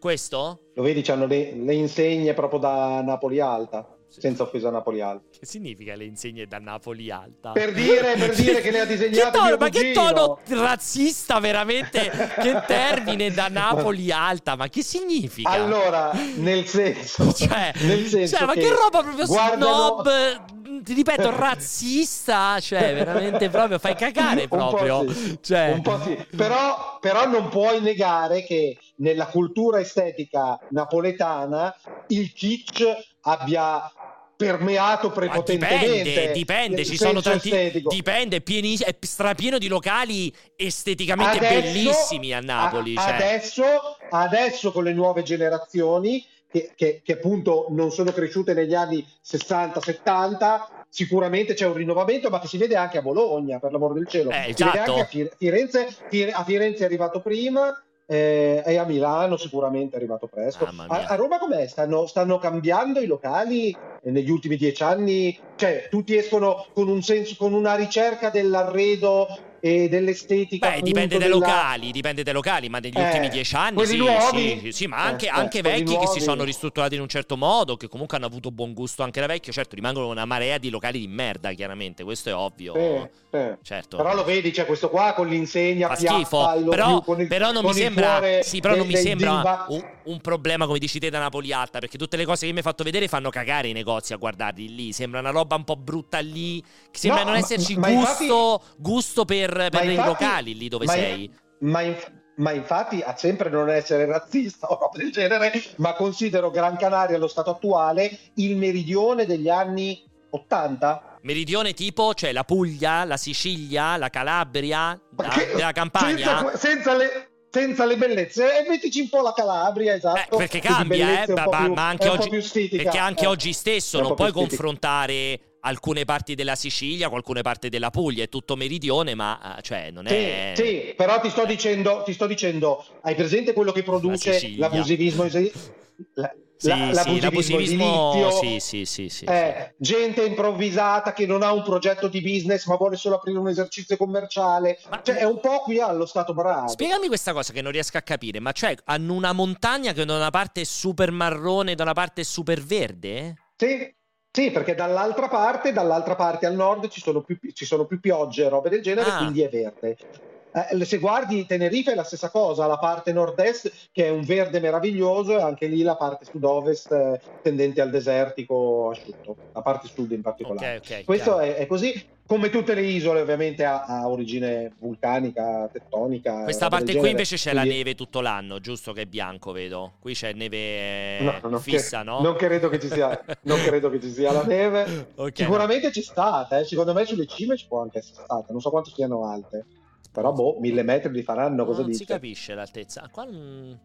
Questo? Lo vedi, hanno le, le insegne proprio da Napoli Alta senza offesa a Napoli Alta. Che significa le insegne da Napoli Alta? Per dire, per dire che le ha disegnate che tono, Ma che tono razzista veramente, che termine da Napoli Alta, ma che significa? Allora, nel senso... [LAUGHS] cioè, nel senso cioè ma che roba proprio guardano... snob ti ripeto, [LAUGHS] razzista, cioè veramente [LAUGHS] proprio fai cagare proprio. Un sì. Cioè... Un sì. Però, però non puoi negare che nella cultura estetica napoletana il kitsch abbia permeato prepotentemente. Dipende, dipende, ci sono tanti. Estetico. Dipende, pieni, è strapieno di locali esteticamente adesso, bellissimi a Napoli. A, cioè. adesso, adesso, con le nuove generazioni, che, che, che, appunto non sono cresciute negli anni 60-70, sicuramente c'è un rinnovamento, ma che si vede anche a Bologna, per l'amor del cielo. Eh, esatto. a Firenze, a Firenze è arrivato prima eh, e a Milano sicuramente è arrivato presto. A, a, Roma com'è? Stanno, stanno, cambiando i locali negli ultimi dieci anni? Cioè, tutti escono con, un senso, con una ricerca dell'arredo e dell'estetica. Beh, dipende dai della... locali, dipende dai locali, ma negli eh, ultimi dieci anni sì, nuovi, sì, sì, ma anche, eh, anche vecchi nuovi. che si sono ristrutturati in un certo modo, che comunque hanno avuto buon gusto anche da vecchio. Certo, rimangono una marea di locali di merda, chiaramente, questo è ovvio. Eh, certo. Però lo vedi, c'è questo qua con l'insegna Fa schifo, però, più, il, però non mi sembra, sì, però non mi sembra un, un, problema, come dici te, da Napoli Alta, perché tutte le cose che mi hai fatto vedere fanno cagare i negozi a guardarli lì. Sembra una roba un po' brutta lì, sembra no, non esserci ma, gusto, infatti, gusto per, per i locali locali lì dove ma sei. ma, inf- ma infatti a sempre non essere razzista o roba del genere, ma considero Gran Canaria allo stato attuale il meridione degli anni 80. Meridione tipo, cioè la Puglia, la Sicilia, la Calabria, la, la Campania. Senza, senza le, senza le bellezze e mettici un po' la Calabria esatto. eh, perché cambia eh, ma, più, ma, anche oggi perché anche eh, oggi stesso non puoi confrontare alcune parti della Sicilia, alcune parti della Puglia, è tutto meridione, ma eh, cioè non è... Sì, sì però ti sto, dicendo, ti sto dicendo, hai presente quello che produce l'abusivismo? La, [LAUGHS] sì, la, sì, l'abusivismo, sì, sì, sì, sì, eh, gente improvvisata che non ha un progetto di business ma vuole solo aprire un esercizio commerciale, ma... cioè è un po' qui allo stato bravo. Spiegami questa cosa che non riesco a capire, ma cioè hanno una montagna che da una parte è super marrone e da una parte è super verde? Sì, sì, perché dall'altra parte, dall'altra parte al nord ci sono più, ci sono più piogge e robe del genere, ah. quindi è verde. Eh, se guardi Tenerife è la stessa cosa, la parte nord-est che è un verde meraviglioso e anche lì la parte sud-ovest eh, tendente al desertico asciutto, la parte sud in particolare. Okay, okay, Questo è, è, così, come tutte le isole ovviamente ha, ha origine vulcanica, tettonica. Questa parte qui invece c'è quindi... la neve tutto l'anno, giusto che è bianco vedo, qui c'è neve no, non fissa, che, no? Non credo che ci sia, non credo che ci sia la neve, [LAUGHS] okay, sicuramente no. c'è stata, eh. secondo me sulle cime ci può anche essere stata, non so quanto siano alte. Però boh, mille metri li faranno, cosa non dice? Non si capisce l'altezza. Qua non,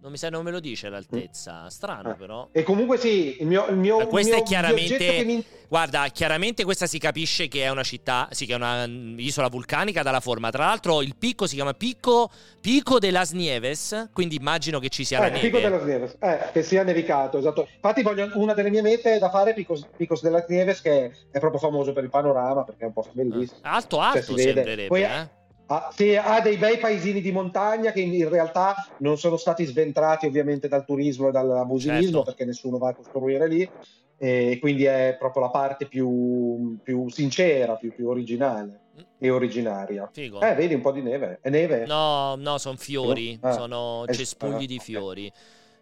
non mi sa, non me lo dice l'altezza. Strano eh. però. E comunque sì, il mio... Il mio Ma questa mio è chiaramente... Mi... Guarda, chiaramente questa si capisce che è una città, sì, che è un'isola vulcanica dalla forma. Tra l'altro il picco si chiama Picco, Pico de las Nieves, quindi immagino che ci sia eh, la neve. Pico de las Nieves, eh, che sia nevicato, esatto. Infatti voglio, una delle mie mete da fare è Picos, Picos de las Nieves, che è proprio famoso per il panorama, perché è un posto bellissimo. Alto, alto cioè, sembrerebbe, Poi, eh? Ha, sì, ha, dei bei paesini di montagna che in realtà non sono stati sventrati ovviamente dal turismo e dall'abusivismo certo. perché nessuno va a costruire lì e quindi è proprio la parte più, più sincera, più, più, originale e originaria. Figo. Eh, vedi un po' di neve. È neve? No, no, sono fiori, no? ah, sono cespugli di fiori.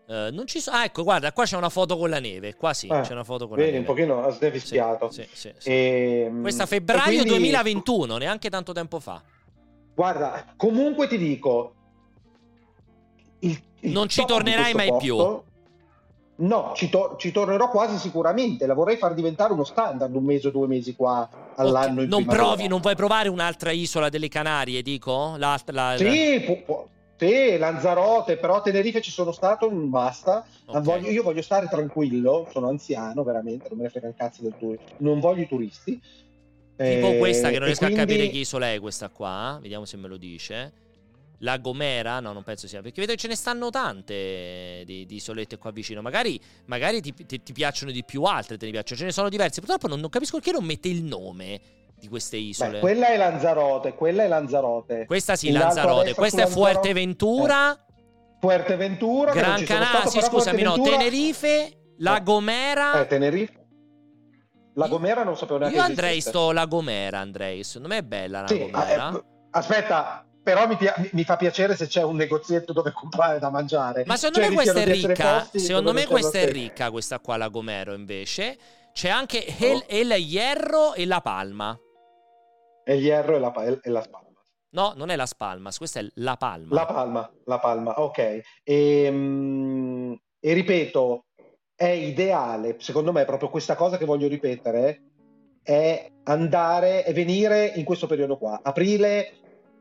Uh, non ci so- ah, ecco, guarda, qua c'è una foto con la neve. Qua sì, ah, c'è una foto con vedi, la neve. un pochino snevischiato. Sì, sì, sì, e, ehm, Questa febbraio quindi... 2021, neanche tanto tempo fa. Guarda, comunque ti dico... Il, il non ci tornerai mai posto, più. No, ci, to- ci, tornerò quasi sicuramente. La vorrei far diventare uno standard un mese o due mesi qua all'anno. Okay. non provi, non vuoi provare un'altra isola delle Canarie, dico? La, la, sì, la... Pu- pu- sì, Lanzarote, però a Tenerife ci sono stato, basta. Okay. Voglio, io voglio stare tranquillo, sono anziano veramente, non me ne frega il cazzo del turismo. Non voglio i turisti. Tipo eh, questa che non riesco quindi... a capire che isola è questa qua. Vediamo se me lo dice. La Gomera? No, non penso sia. Perché vedo che ce ne stanno tante di, di isolette qua vicino. Magari, magari ti, ti, ti, piacciono di più, altre te ne piacciono. Ce ne sono diverse. Purtroppo non, non capisco perché non mette il nome di queste isole. Beh, quella è Lanzarote, quella è Lanzarote. Questa sì, Lanzarote. Questa è Fuerteventura. Eh. Fuerteventura, Gran Canaria, sì, scusami, no, Tenerife, La Gomera. Eh, Tenerife. La Gomera non sapevo neanche Io andrei sto La Gomera, andrei. Secondo me è bella la sì, Gomera. Eh, aspetta, però mi, mi, fa piacere se c'è un negozietto dove [LAUGHS] comprare da mangiare. Ma secondo cioè, me questa è ricca. Secondo me questa è ricca, questa qua, la Gomero, invece. C'è anche oh. el, el Hierro e la Palma. El Hierro e la, e la Palma. No, non è la Spalmas, questa è la Palma. La Palma, la Palma, ok. E, ehm, e ripeto, è ideale, secondo me, proprio questa cosa che voglio ripetere, è andare e venire in questo periodo qua, aprile,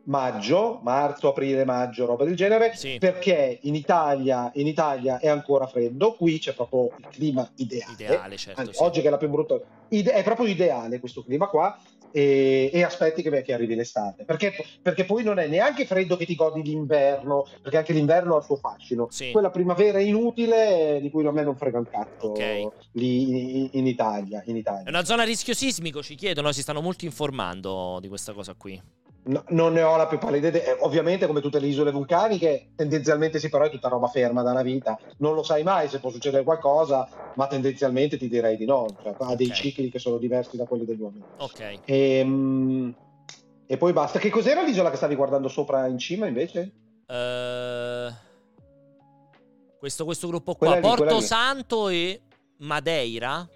maggio, marzo, aprile, maggio, roba del genere, sì. perché in Italia, in Italia, è ancora freddo, qui c'è proprio il clima ideale. Ideale, certo. Anzi, sì. Oggi che è la più brutta, è proprio ideale questo clima qua e, e aspetti che, che, arrivi l'estate. Perché, perché, poi non è neanche freddo che ti godi l'inverno, perché anche l'inverno ha il suo fascino. Sì. Quella primavera inutile di cui a me non frega un cazzo okay. lì in, in, Italia, in Italia. È una zona a rischio sismico, ci chiedono, si stanno molto informando di questa cosa qui. No, non ne ho la più pallida idea. Eh, ovviamente, come tutte le isole vulcaniche, tendenzialmente si però è tutta roba ferma da una vita. Non lo sai mai se può succedere qualcosa, ma tendenzialmente ti direi di no. Cioè, ha dei cicli che sono diversi da quelli degli uomini. Ok. E, ehm, e, poi basta. Che cos'era l'isola che stavi guardando sopra in cima invece? Uh, questo, questo, gruppo qua, lì, Porto Santo e Madeira.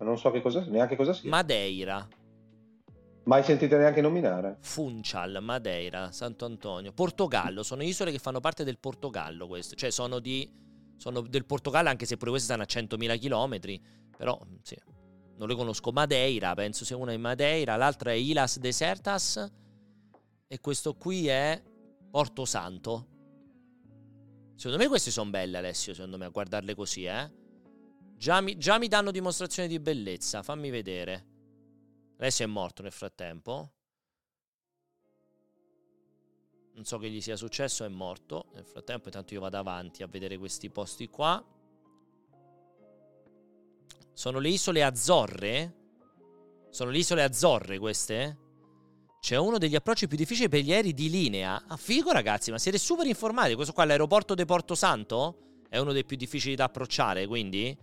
Non so che cosa, neanche cosa sia. Madeira. Mai sentite neanche nominare? Funchal, Madeira, Santo Antonio, Portogallo, sono isole che fanno parte del Portogallo queste, cioè sono, di, sono del Portogallo anche se pure queste stanno a 100.000 km, però sì, non le conosco. Madeira, penso sia una in Madeira, l'altra è Ilas Desertas e questo qui è Porto Santo. Secondo me queste sono belle Alessio, secondo me, a guardarle così, eh. Già mi, già mi danno dimostrazione di bellezza, fammi vedere. Alessio è morto nel frattempo. Non so che gli sia successo, è morto. Nel frattempo, intanto io vado avanti a vedere questi posti qua. Sono le isole Azzorre? Sono le isole Azzorre queste? C'è uno degli approcci più difficili per gli aerei di linea. Ah, figo ragazzi, ma siete super informati. Questo qua, l'aeroporto di Porto Santo? È uno dei più difficili da approcciare, quindi...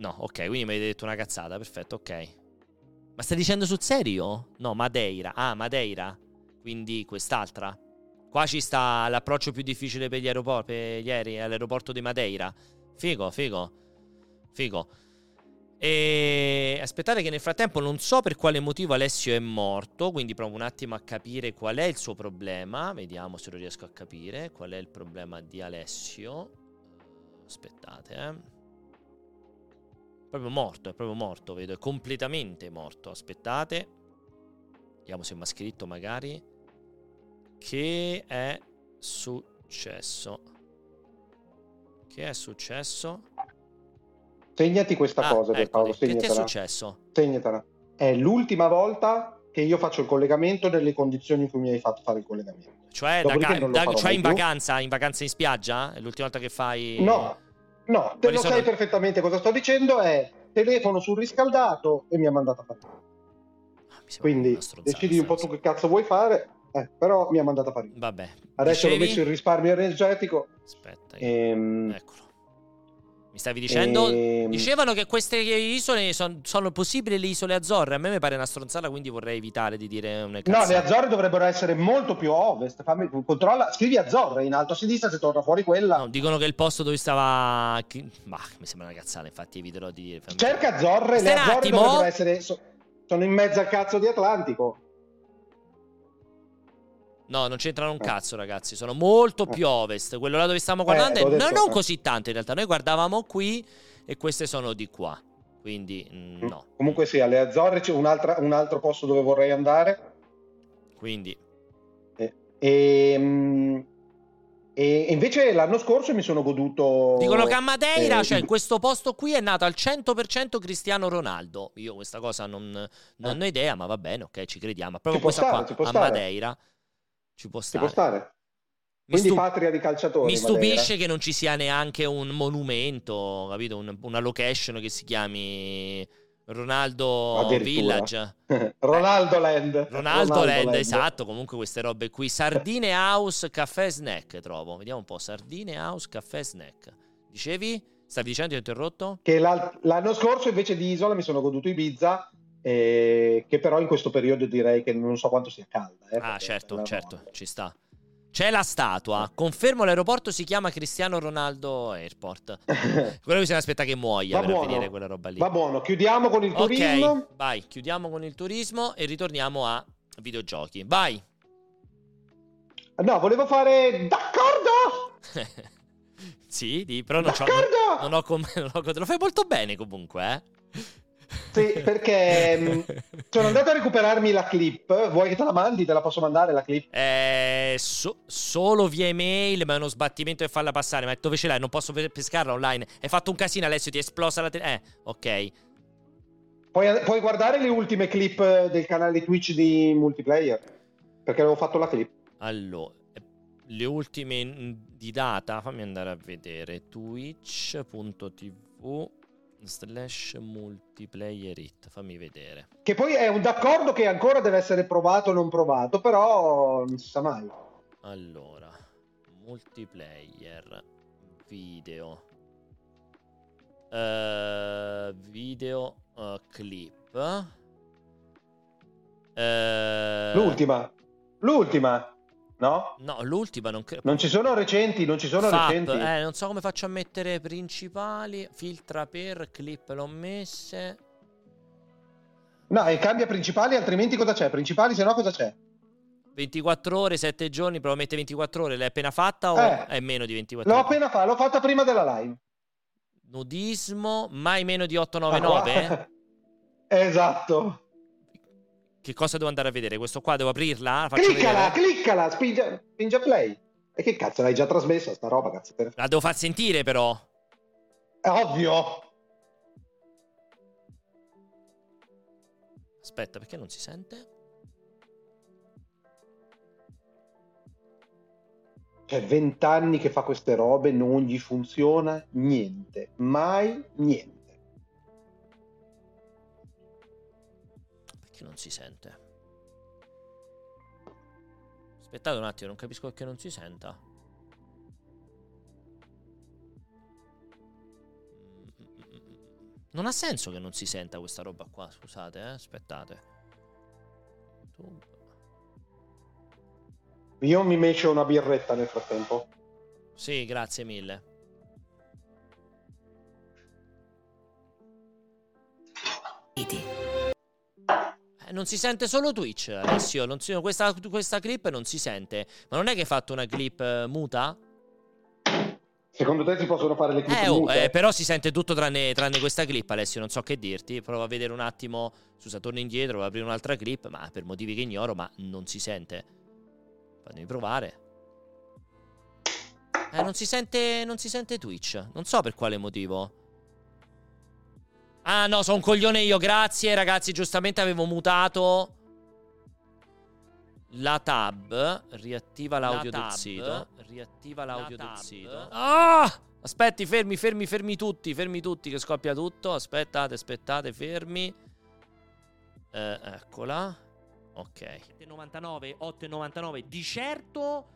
No, ok, quindi mi hai detto una cazzata, perfetto, ok. Ma stai dicendo sul serio? No, Madeira. Ah, Madeira. Quindi quest'altra. Qua ci sta l'approccio più difficile per gli aeroporti, per gli aerei all'aeroporto di Madeira. Figo, figo. Figo. E aspettate che nel frattempo non so per quale motivo Alessio è morto, quindi provo un attimo a capire qual è il suo problema. Vediamo se lo riesco a capire. Qual è il problema di Alessio? Aspettate, eh. Proprio morto, è proprio morto, vedo, è completamente morto. Aspettate. Vediamo se mi ha scritto magari. Che è successo? Che è successo? Segnati questa ah, cosa, ecco, Paolo. Che ti è successo? Segnatela. È l'ultima volta che io faccio il collegamento nelle condizioni in cui mi hai fatto fare il collegamento. Cioè, da, da, cioè in vacanza? In vacanza in spiaggia? È l'ultima volta che fai... No, No, te lo sono... sai perfettamente cosa sto dicendo, è telefono sul riscaldato e mi ha mandato a fare. Ah, Quindi decidi un po' tu che cazzo vuoi fare, eh, però mi ha mandato a fare. Vabbè. Adesso Dicevi? ho messo il risparmio energetico. Aspetta, ehm... eccolo. Mi stavi dicendo? E... Ehm. Dicevano che queste isole son, sono possibili le isole Azzorre. A me mi pare una stronzata, quindi vorrei evitare di dire una cazzate. No, le Azzorre dovrebbero essere molto più a ovest. Fammi, controlla, scrivi Azzorre in alto a sinistra se torna fuori quella. No, dicono che il posto dove stava. Ma mi sembra una cazzata, infatti eviterò di dire. Cerca Azzorre, le Azzorre dovrebbero essere. sono in mezzo al cazzo di Atlantico. No, non c'entrano un eh. cazzo, ragazzi. Sono molto più ovest. Quello là dove stiamo guardando, eh, no, non eh. così tanto in realtà. Noi guardavamo qui e queste sono di qua. Quindi, mm, mm. no. Comunque, sì, alle Azzorre c'è un, un altro posto dove vorrei andare. Quindi, e, e, ehm, e, invece l'anno scorso mi sono goduto. Dicono che a Madeira, eh, cioè in questo posto qui, è nato al 100% Cristiano Ronaldo. Io questa cosa non, non eh. ho idea, ma va bene, ok, ci crediamo. Proprio questa stare, qua a stare. Madeira. Ci può stare. Ci può stare. Quindi stu- patria di calciatori. Mi stupisce Madeira. che non ci sia neanche un monumento, capito? Un, una location che si chiami Ronaldo Village. [LAUGHS] Ronaldo Land. Ronaldo, Ronaldo Land, Land, esatto. Comunque queste robe qui. Sardine House, caffè snack trovo. Vediamo un po'. Sardine House, caffè snack. Dicevi? Stavi dicendo, ti ho interrotto? Che l'anno scorso invece di Isola mi sono goduto Ibiza, eh, che però in questo periodo direi che non so quanto sia calda. Eh, ah, certo, certo, ci sta. C'è la statua. Confermo l'aeroporto si chiama Cristiano Ronaldo Airport. [LAUGHS] Quello bisogna aspettare che muoia Va per buono. vedere quella roba lì. Va buono, chiudiamo con il turismo. Ok, vai, chiudiamo con il turismo e ritorniamo a videogiochi. Vai. No, volevo fare d'accordo. [LAUGHS] Sì, di, però non, non, ho, com- [LAUGHS] non ho, lo fai molto bene comunque, eh? Sì, [LAUGHS] perché mm, sono andato a recuperarmi la clip. Vuoi che te la mandi? Te la posso mandare la clip? Eh, so- solo via email, ma è uno sbattimento che farla passare. Ma dove ce l'hai? Non posso pescarla online. Hai fatto un casino, Alessio. Ti è esplosa la tele. Eh, ok. Puoi, puoi guardare le ultime clip del canale Twitch di multiplayer? Perché avevo fatto la clip. Allora, le ultime di data, fammi andare a vedere, twitch.tv slash multiplayer it, fammi vedere. Che poi è un d'accordo che ancora deve essere provato o non provato, però non si sa mai. Allora, multiplayer, video, uh, video, uh, clip. Uh, l'ultima, l'ultima. No? No, l'ultima non credo. Non ci sono recenti, non ci sono Fab, recenti. Eh, non so come faccio a mettere principali. Filtra per, clip l'ho messe. No, e cambia principali, altrimenti cosa c'è? Principali, se no cosa c'è? 24 ore, 7 giorni, provo a mettere 24 ore. L'hai appena fatta o eh, è meno di 24 l'ho ore? L'ho appena fatta, l'ho fatta prima della live. Nudismo, mai meno di 899? Ah, [LAUGHS] esatto. Che cosa devo andare a vedere? Questo qua devo aprirla? Cliccala, vedere. cliccala, spinge, spinge play. E che cazzo, l'hai già trasmessa sta roba, cazzo? La devo far sentire però. È ovvio. Aspetta, perché non si sente? Cioè, vent'anni che fa queste robe, non gli funziona niente. Mai niente. Perché non si sente? Aspettate un attimo, non capisco perché non si senta. Non ha senso che non si senta questa roba qua, scusate, eh? aspettate. Io mi mescio una birretta nel frattempo. Sì, grazie mille. Eh, non si sente solo Twitch, Alessio. Si, questa, questa, clip non si sente. Ma non è che hai fatto una clip uh, muta? Secondo te si possono fare le clip eh, oh, eh, però si sente tutto tranne, tranne, questa clip, Alessio. Non so che dirti. Provo a vedere un attimo. Scusa, torno indietro, provo ad aprire un'altra clip. Ma per motivi che ignoro, ma non si sente. Fammi provare. Eh, non si sente. Non si sente Twitch. Non so per quale motivo. Ah no, sono un coglione io, grazie ragazzi, giustamente avevo mutato la tab, riattiva l'audio del sito, riattiva l'audio del sito. Ah! Aspetti, fermi, fermi, fermi tutti, fermi tutti che scoppia tutto. Aspettate, aspettate, fermi. Eh, eccola. Ok. 7,99, 8,99. Di certo,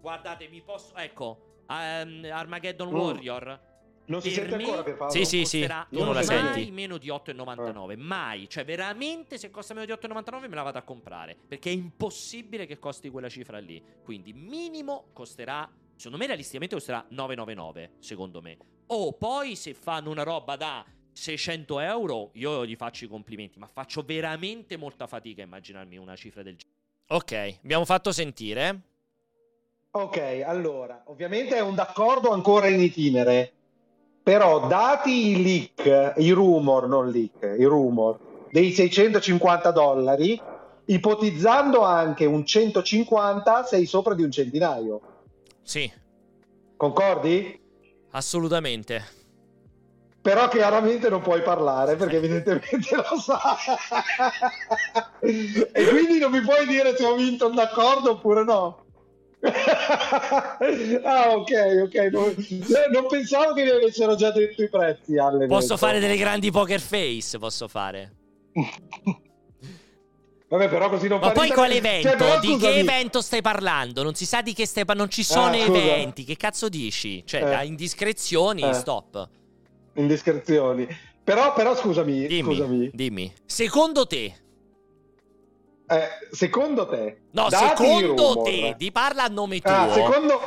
guardate, mi posso... Ecco, um, Armageddon oh. Warrior non si sente ancora per Paolo? Sì, sì, sì. Tu non la senti. Mai meno di 8,99. Eh. Mai. Cioè, veramente, se costa meno di 8,99 me la vado a comprare. Perché è impossibile che costi quella cifra lì. Quindi, minimo costerà. Secondo me, realisticamente costerà 9,99. Secondo me. O poi, se fanno una roba da 600 euro, io gli faccio i complimenti. Ma faccio veramente molta fatica a immaginarmi una cifra del genere. Ok, abbiamo fatto sentire. Ok, allora, ovviamente è un d'accordo ancora in itinere però dati i leak, i rumor, non leak, i rumor dei 650 dollari, ipotizzando anche un 150, sei sopra di un centinaio. Sì. Concordi? Assolutamente. Però chiaramente non puoi parlare perché evidentemente lo sa. [LAUGHS] e quindi non mi puoi dire se ho vinto un d'accordo oppure no. [LAUGHS] ah, ok, ok. Non, non, pensavo che mi avessero già detto i prezzi. Alle posso fare delle grandi poker face. Posso fare. [LAUGHS] Vabbè, però così non Ma poi quale evento? Cioè, di che evento stai parlando? Non si sa di che stai parlando. Non ci sono ah, eventi. Che cazzo dici? Cioè, eh. da indiscrezioni, eh. stop. Indiscrezioni. Però, però scusami, dimmi, scusami. Dimmi. Secondo te, eh, secondo te? No, secondo te, di parla a nome ah, tuo. Ah, secondo,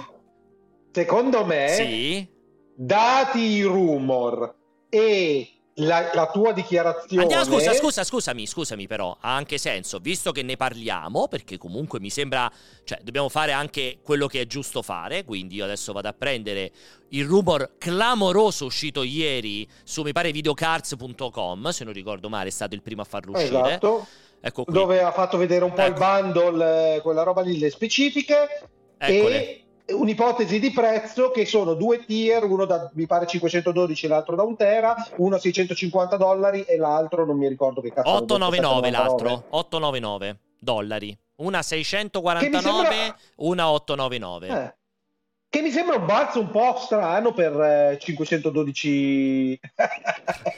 secondo me, sì. dati i rumor e la, la, tua dichiarazione. Andiamo, scusa, scusa, scusami, scusami, però ha anche senso, visto che ne parliamo, perché comunque mi sembra, cioè, dobbiamo fare anche quello che è giusto fare. Quindi io adesso vado a prendere il rumor clamoroso uscito ieri su, mi pare, videocards.com. Se non ricordo male, è stato il primo a farlo uscire. Esatto. Ecco dove ha fatto vedere un po' ecco. il bundle, eh, quella roba lì, le specifiche Eccole. e un'ipotesi di prezzo che sono due tier, uno da mi pare 512 l'altro da un tera, uno a 650 dollari e l'altro non mi ricordo che cazzo. 899 l'altro, 899 dollari. Una 649, sembra... una 899. Eh. Che mi sembra un balzo un po' strano per eh, 512.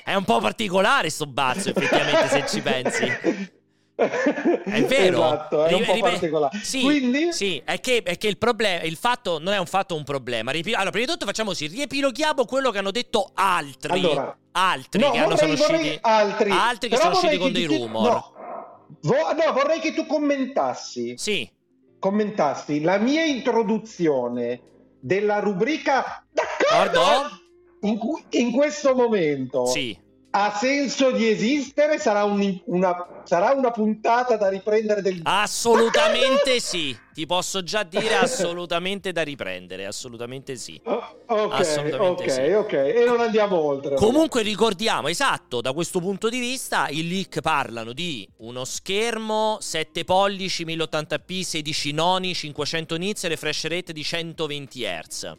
È un po' particolare sto balzo, effettivamente, se ci pensi. [LAUGHS] È [LAUGHS] vero, esatto, è un po' particolare. Sì, Quindi... sì è, che, è che il problema, il fatto non è un fatto un problema. Allora, prima di tutto facciamo così, riepiloghiamo quello che hanno detto altri. Allora, altri no, che hanno sono usciti. Altri, altri che sono usciti con dei rumor. No. Vo- no, vorrei che tu commentassi. Sì. Commentassi la mia introduzione della rubrica D'accordo? In, in questo momento. Sì ha senso di esistere? Sarà, un, una, sarà, una, puntata da riprendere del... Assolutamente [LAUGHS] sì, ti posso già dire assolutamente da riprendere, assolutamente sì. Oh, ok, assolutamente ok, sì. ok, e non andiamo oltre. Comunque ricordiamo, esatto, da questo punto di vista i leak parlano di uno schermo 7 pollici, 1080p, 16 noni, 500 nits e refresh rate di 120 Hz.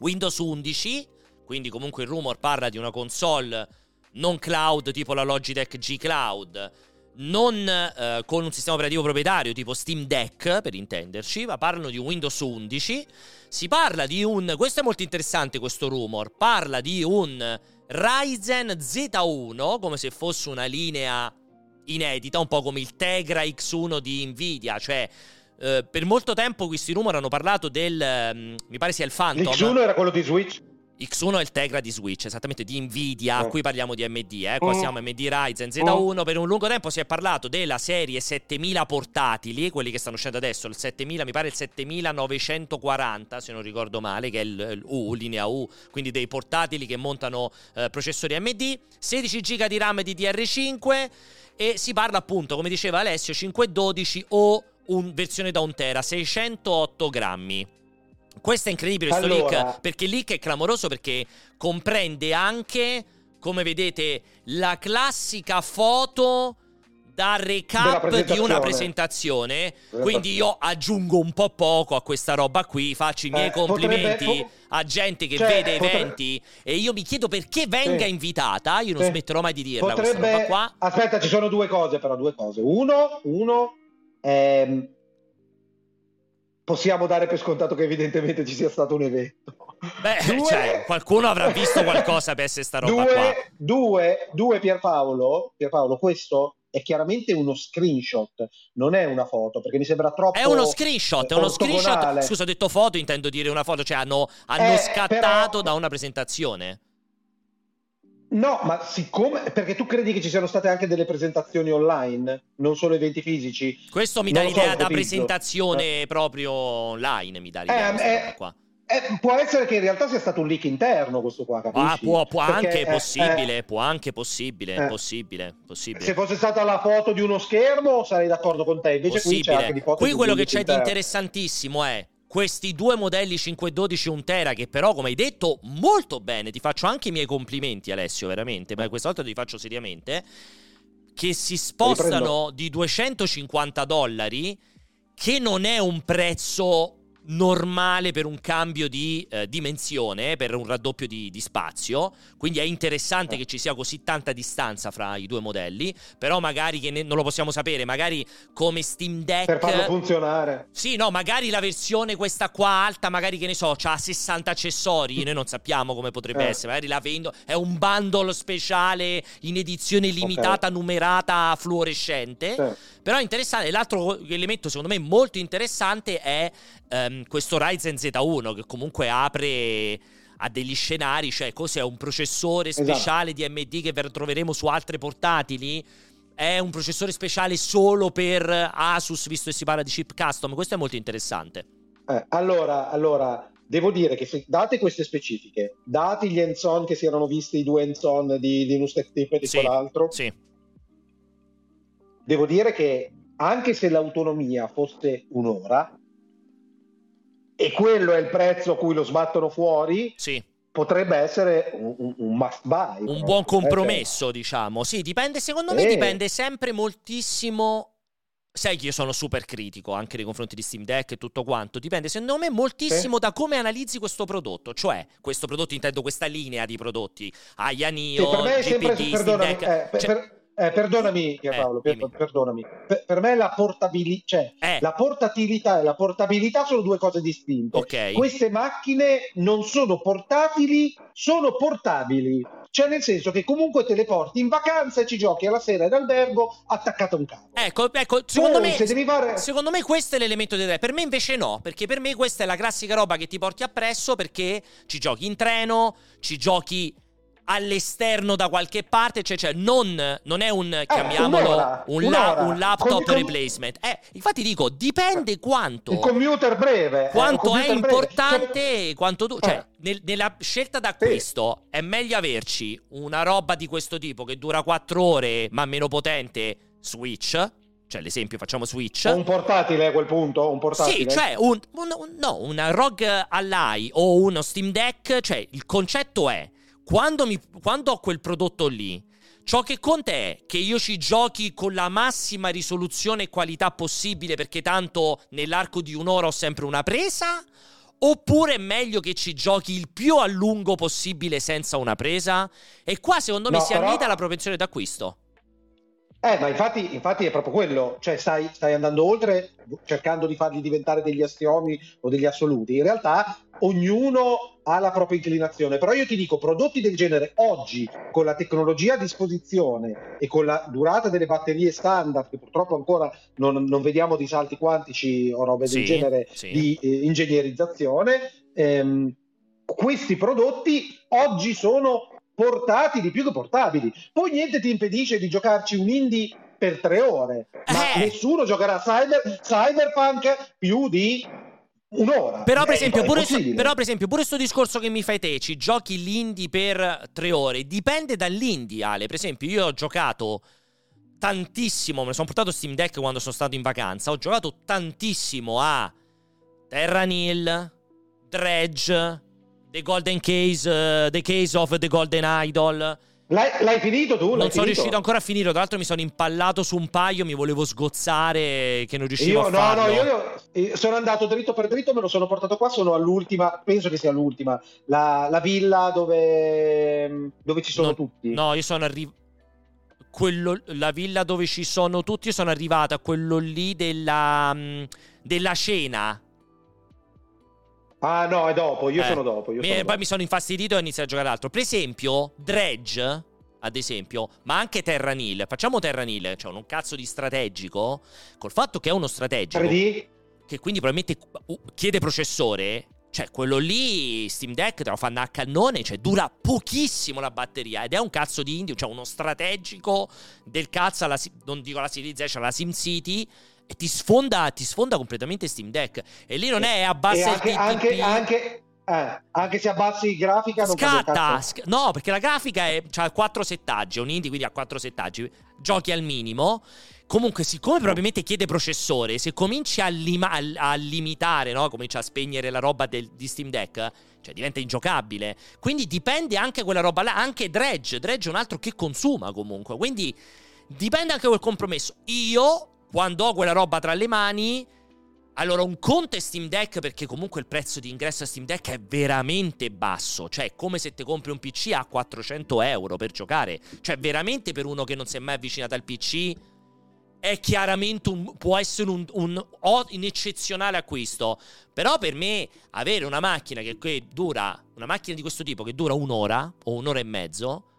Windows 11, quindi comunque il rumor parla di una console non cloud tipo la Logitech G Cloud, non eh, con un sistema operativo proprietario tipo Steam Deck, per intenderci, ma parlano di Windows 11. Si parla di un, questo è molto interessante questo rumor, parla di un Ryzen Z1, come se fosse una linea inedita, un po' come il Tegra X1 di Nvidia, cioè... Uh, per molto tempo questi rumor hanno parlato del. Um, mi pare sia il Phantom. L'X1 era quello di Switch? X1 è il Tegra di Switch, esattamente di Nvidia, oh. qui parliamo di AMD, eh? qua oh. siamo AMD Ryzen Z1, oh. per un lungo tempo si è parlato della serie 7000 portatili, quelli che stanno uscendo adesso, il 7000, mi pare il 7940 se non ricordo male, che è il, il U, linea U, quindi dei portatili che montano eh, processori AMD, 16 GB di RAM di DR5 e si parla appunto, come diceva Alessio, 512 o un, versione da 1 tera, 608 grammi. Questo è incredibile, questo allora... leak, perché il leak è clamoroso perché comprende anche, come vedete, la classica foto da recap di una presentazione. Quindi io aggiungo un po' poco a questa roba qui, faccio i miei eh, complimenti potrebbe... a gente che cioè, vede potrebbe... eventi e io mi chiedo perché venga sì. invitata, io non sì. smetterò mai di dirla potrebbe... questa roba qua. Aspetta, ci sono due cose però, due cose. Uno, uno ehm possiamo dare per scontato che evidentemente ci sia stato un evento. Beh, due, cioè, qualcuno avrà visto qualcosa per essere sta roba due, qua. Due, due Pierpaolo, Pierpaolo, questo è chiaramente uno screenshot, non è una foto, perché mi sembra troppo È uno screenshot, è uno screenshot. Scusa, ho detto foto, intendo dire una foto, cioè hanno, hanno eh, scattato però... da una presentazione. No, ma siccome perché tu credi che ci siano state anche delle presentazioni online, non solo eventi fisici? Questo mi dà l'idea so, da presentazione eh. proprio online, mi dà l'idea eh, eh, qua. Eh, può essere che in realtà sia stato un leak interno questo qua, capisci? Ah, può, può Perché, anche, eh, possibile, eh, può anche possibile, eh, possibile, possibile. Se fosse stata la foto di uno schermo sarei d'accordo con te, invece possibile. qui c'è anche di foto Qui quello che c'è interno. di interessantissimo è questi due modelli 512 1 tera che però come hai detto molto bene. Ti faccio anche i miei complimenti Alessio veramente ma questa volta ti faccio seriamente che si spostano di 250 dollari che non è un prezzo normale per un cambio di eh, dimensione, per un raddoppio di, di, spazio. Quindi è interessante che ci sia così tanta distanza fra i due modelli. Però magari che ne, non lo possiamo sapere, magari come Steam Deck. Per farlo funzionare. Sì, no, magari la versione questa qua alta, magari che ne so, ha 60 accessori. Noi non sappiamo come potrebbe eh. essere. Magari la vendo. È un bundle speciale in edizione limitata, okay. numerata, fluorescente. Sì. Però interessante. L'altro elemento, secondo me, molto interessante è um, questo Ryzen Z1 che comunque apre a degli scenari, cioè cos'è un processore esatto. speciale esatto. di AMD che troveremo su altre portatili? È un processore speciale solo per Asus, visto che si parla di chip custom? Questo è molto interessante. Eh, allora, allora, devo dire che se date queste specifiche, dati gli hands-on che si erano visti, i due hands-on di Linus Tech Tip e di sì, quell'altro, sì. Devo dire che anche se l'autonomia fosse un'ora, e quello è il prezzo a cui lo sbattono fuori, sì. potrebbe essere un, un must buy. Un buon compromesso, eh, diciamo. Sì, dipende, secondo me, dipende sempre moltissimo. Sai che io sono super critico anche nei confronti di Steam Deck e tutto quanto. Dipende, secondo me, moltissimo sì. da come analizzi questo prodotto. Cioè, questo prodotto, intendo questa linea di prodotti. Ayanio, sì, GPD, Steam Deck. Eh, cioè, per eh, perdonami Pierpaolo, eh, per, perdonami. Per, per, me la, portabili- cioè, eh. la portatilità e la portabilità sono due cose distinte. Okay. Queste macchine non sono portatili, sono portabili. Cioè, nel senso che comunque te le porti in vacanza e ci giochi alla sera in albergo attaccato a un cavo. Ecco, ecco secondo, me, fare... secondo me questo è l'elemento di Per me invece no, perché per me questa è la classica roba che ti porti appresso perché ci giochi in treno, ci giochi all'esterno da qualche parte, cioè, cioè non, non, è un, eh, chiamiamolo, un'ora, un, la, un, laptop con, replacement. Eh, infatti dico, dipende quanto... Un computer breve. Eh, quanto computer è importante, breve. quanto tu... Cioè, eh. nel, nella scelta d'acquisto sì. è meglio averci una roba di questo tipo che dura 4 ore ma meno potente, Switch, cioè l'esempio facciamo Switch. Un portatile a quel punto, un portatile. Sì, cioè un, un, un, no, una ROG Ally o uno Steam Deck, cioè il concetto è quando, mi, quando ho quel prodotto lì, ciò che conta è che io ci giochi con la massima risoluzione e qualità possibile perché tanto nell'arco di un'ora ho sempre una presa? Oppure è meglio che ci giochi il più a lungo possibile senza una presa? E qua secondo me no, si però... annida la propensione d'acquisto. Eh, ma infatti, infatti, è proprio quello, cioè stai, stai, andando oltre cercando di farli diventare degli astiomi o degli assoluti. In realtà ognuno ha la propria inclinazione, però io ti dico, prodotti del genere oggi, con la tecnologia a disposizione e con la durata delle batterie standard, che purtroppo ancora non, non vediamo di salti quantici o robe sì, del genere sì. di eh, ingegnerizzazione, ehm, questi prodotti oggi sono portatili più che portabili. Poi niente ti impedisce di giocarci un indie per tre ore, ma eh. nessuno giocherà cyber, Cyberpunk più di un'ora. Però per, esempio, pure sto, però, per esempio, pure questo discorso che mi fai te, ci giochi l'indie per tre ore, dipende dall'indie, Ale. Per esempio, io ho giocato tantissimo, me ne sono portato Steam Deck quando sono stato in vacanza, ho giocato tantissimo a Terranil, Dredge, The Golden Case, uh, The Case of the Golden Idol. L'hai, l'hai finito tu? L'hai non sono riuscito ancora a finire. Tra l'altro, mi sono impallato su un paio. Mi volevo sgozzare, che non riuscivo io, a farlo. No, no, io sono andato dritto per dritto. Me lo sono portato qua. Sono all'ultima, penso che sia l'ultima. La, la villa dove, dove ci sono no, tutti. No, io sono arrivato. Quello, la villa dove ci sono tutti. Io sono arrivato a quello lì della, mm, della cena. Ah no, è dopo, io eh. sono dopo. Io mi, sono poi dopo. mi sono infastidito e ho iniziato a giocare altro. Per esempio, Dredge, ad esempio, ma anche Terranil. Facciamo Terranil, cioè un cazzo di strategico, col fatto che è uno strategico. 3D? Che quindi probabilmente chiede processore. Cioè, quello lì, Steam Deck, te lo fanno a cannone, cioè dura pochissimo la batteria ed è un cazzo di indie, cioè uno strategico del cazzo alla, non dico la Civilization, alla SimCity e ti sfonda, ti sfonda completamente Steam Deck. E lì non è abbassa anche, il anche, anche, eh, anche se abbassi grafica non scatta. Sc- no, perché la grafica è, ha quattro settaggi, un indie quindi ha quattro settaggi. Giochi al minimo. Comunque, siccome probabilmente chiede processore, se cominci a, lima- a limitare, no? Comincia a spegnere la roba del, di Steam Deck, cioè diventa ingiocabile. Quindi dipende anche quella roba là. Anche Dredge. Dredge è un altro che consuma comunque. Quindi dipende anche quel compromesso. Io quando ho quella roba tra le mani, Allora, un conto è Steam Deck perché comunque il prezzo di ingresso a Steam Deck è veramente basso. Cioè, è come se ti compri un PC a 400 euro per giocare. Cioè, veramente per uno che non si è mai avvicinato al PC, è chiaramente un, può essere un, un, un, eccezionale acquisto. Però per me avere una macchina che, che dura, una macchina di questo tipo che dura un'ora o un'ora e mezzo,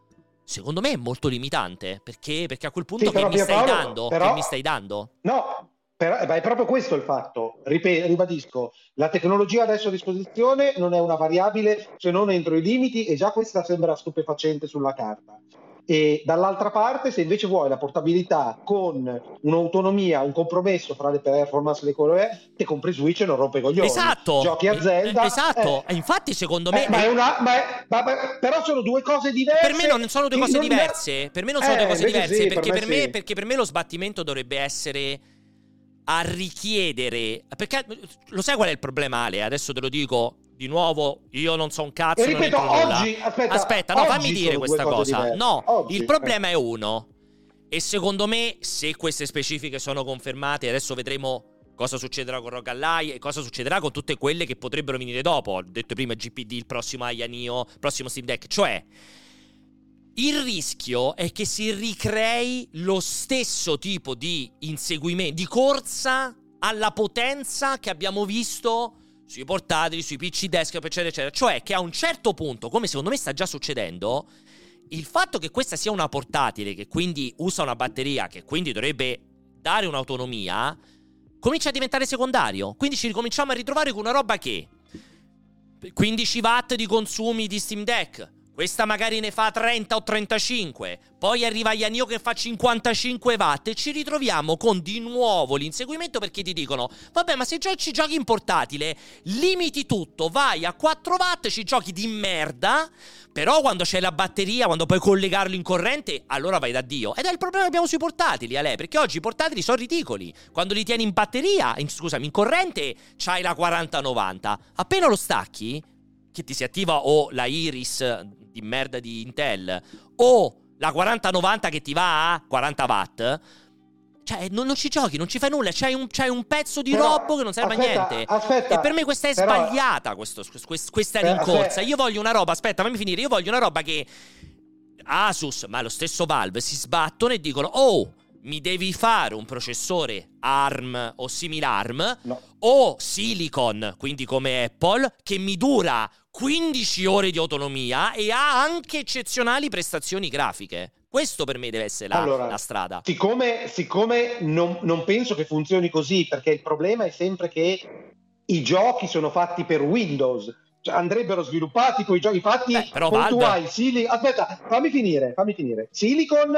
secondo me è molto limitante. Perché, perché a quel punto sì, che, mi stai, Paolo, dando, però, che mi stai dando? No, però, è proprio questo il fatto, Ripet- ribadisco, la tecnologia adesso a disposizione non è una variabile se non entro i limiti e già questa sembra stupefacente sulla carta. E dall'altra parte, se invece vuoi la portabilità con un'autonomia, un compromesso fra le performance e le cose, ti compri Switch e non rompe coglioni. Esatto. Giochi a Zelda. Esatto. Eh, Infatti, secondo me. Eh, ma è una, ma è, ma, però sono due cose diverse. Per me non sono due cose diverse. Per me non sono eh, due cose diverse. Sì, perché, per me, perché per me lo sbattimento dovrebbe essere a richiedere. Perché lo sai qual è il problema, Ale? Adesso te lo dico di nuovo. Io non so un cazzo. E ripeto, oggi. Aspetta, aspetta no, fammi dire questa cosa. Diverse. No, oggi, il problema è uno. E secondo me, se queste specifiche sono confermate, adesso vedremo cosa succederà con Rogue Ally e cosa succederà con tutte quelle che potrebbero venire dopo. Ho detto prima GPD, il prossimo Ayanio, il prossimo Steam Deck. Cioè il rischio è che si ricrei lo stesso tipo di inseguimento, di corsa alla potenza che abbiamo visto sui portatili, sui PC desktop, eccetera, eccetera. Cioè che a un certo punto, come secondo me sta già succedendo, il fatto che questa sia una portatile, che quindi usa una batteria, che quindi dovrebbe dare un'autonomia, comincia a diventare secondario. Quindi ci ricominciamo a ritrovare con una roba che 15 watt di consumi di Steam Deck, questa magari ne fa 30 o 35. Poi arriva Yanio che fa 55 watt e ci ritroviamo con di nuovo l'inseguimento perché ti dicono vabbè ma se ci giochi in portatile limiti tutto, vai a 4 watt, ci giochi di merda, però quando c'è la batteria, quando puoi collegarlo in corrente, allora vai da Dio. Ed è il problema che abbiamo sui portatili, Ale, perché oggi i portatili sono ridicoli. Quando li tieni in batteria, in, scusami, in corrente, c'hai la 4090. Appena lo stacchi, che ti si attiva o la Iris di merda di Intel o la 4090 che ti va a 40 watt, cioè, non, non, ci giochi, non ci fai nulla. C'hai un, c'hai un pezzo di però, robo che non serve aspetta, a niente. Aspetta, e per me questa è però, sbagliata. Questo, quest, questa però, rincorsa. Io voglio una roba. Aspetta, fammi finire. Io voglio una roba che Asus, ma lo stesso Valve si sbattono e dicono: Oh, mi devi fare un processore ARM o simile ARM no. o Silicon, quindi come Apple, che mi dura 15 ore di autonomia e ha anche eccezionali prestazioni grafiche. Questo per me deve essere la, allora, la strada. Siccome, siccome non, non, penso che funzioni così, perché il problema è sempre che i giochi sono fatti per Windows, cioè andrebbero sviluppati con i giochi fatti Beh, però hai Silicon. Aspetta, fammi finire, fammi finire. Silicon,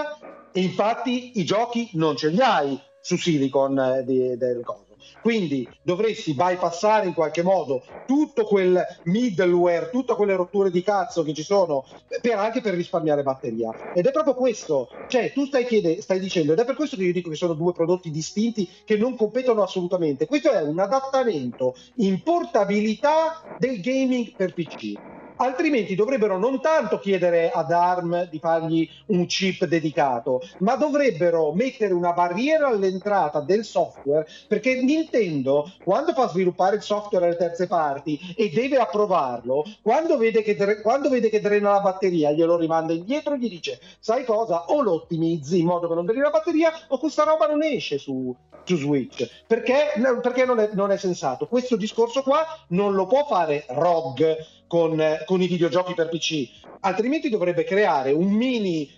e infatti i giochi non ce li hai su Silicon eh, di, del coso. Quindi dovresti bypassare in qualche modo tutto quel middleware, tutte quelle rotture di cazzo che ci sono, per, anche per risparmiare batteria. Ed è proprio questo, cioè tu stai, chiede, stai dicendo, ed è per questo che io dico che sono due prodotti distinti che non competono assolutamente. Questo è un adattamento in portabilità del gaming per PC altrimenti dovrebbero non tanto chiedere ad ARM di fargli un chip dedicato, ma dovrebbero mettere una barriera all'entrata del software, perché Nintendo, quando fa sviluppare il software alle terze parti e deve approvarlo, quando vede che, quando vede che drena la batteria, glielo rimanda indietro e gli dice, sai cosa, o lo ottimizzi in modo che non dreni la batteria, o questa roba non esce su, su Switch, perché, perché non, è, non è sensato. Questo discorso qua non lo può fare ROG, con, con i videogiochi per PC, altrimenti dovrebbe creare un mini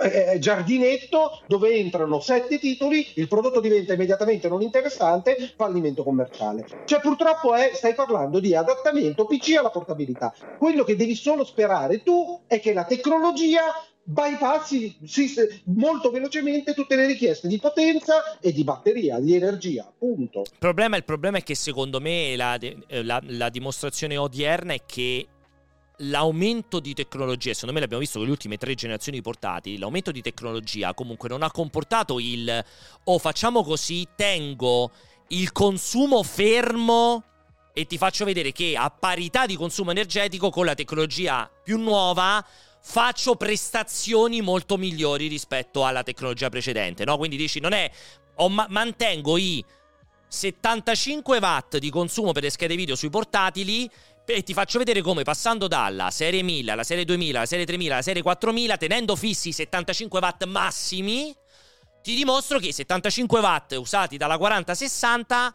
eh, eh, giardinetto dove entrano sette titoli, il prodotto diventa immediatamente non interessante, fallimento commerciale. Cioè purtroppo è, stai parlando di adattamento PC alla portabilità. Quello che devi solo sperare tu è che la tecnologia bypassi molto velocemente tutte le richieste di potenza e di batteria, di energia, punto. Il problema, il problema è che secondo me la, eh, la, la dimostrazione odierna è che l'aumento di tecnologia, secondo me l'abbiamo visto con le ultime tre generazioni di portatili, l'aumento di tecnologia comunque non ha comportato il o oh, facciamo così, tengo il consumo fermo e ti faccio vedere che a parità di consumo energetico con la tecnologia più nuova faccio prestazioni molto migliori rispetto alla tecnologia precedente, no? Quindi dici, non è... Ma- mantengo i 75 watt di consumo per le schede video sui portatili e ti faccio vedere come passando dalla serie 1000 alla serie 2000, alla serie 3000, alla serie 4000, tenendo fissi i 75 watt massimi, ti dimostro che i 75 watt usati dalla 4060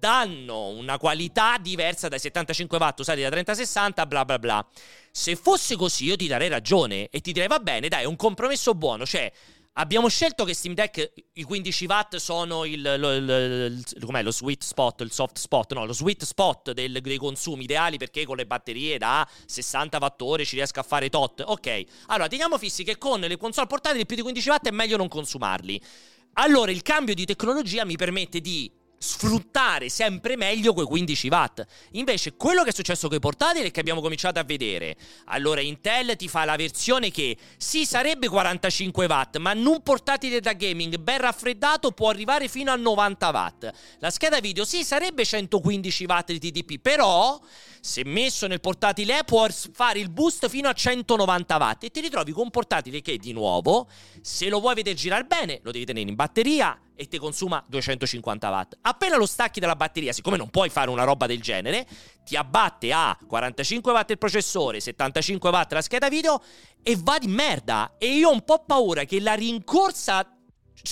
danno una qualità diversa dai 75 watt usati da 3060, bla bla bla. Se fosse così io ti darei ragione e ti direi va bene, dai, è un compromesso buono, cioè Abbiamo scelto che Steam Deck i 15 watt sono il, lo, il, il, lo, sweet spot, il soft spot, no, lo sweet spot del, dei consumi ideali perché con le batterie da 60 watt ci riesco a fare tot. Ok, allora teniamo fissi che con le console portatili più di 15 watt è meglio non consumarli. Allora il cambio di tecnologia mi permette di sfruttare sempre meglio quei 15 watt. Invece, quello che è successo con i portatili è che abbiamo cominciato a vedere. Allora, Intel ti fa la versione che sì, sarebbe 45 watt, ma in un portatile da gaming ben raffreddato può arrivare fino a 90 watt. La scheda video sì, sarebbe 115 watt di TDP, però se messo nel portatile può fare il boost fino a 190 watt e ti ritrovi con un portatile che di nuovo, se lo vuoi vedere girare bene, lo devi tenere in batteria e ti consuma 250 watt. Appena lo stacchi dalla batteria, siccome non puoi fare una roba del genere, ti abbatte a 45 watt il processore, 75 watt la scheda video e va di merda. E io ho un po' paura che la rincorsa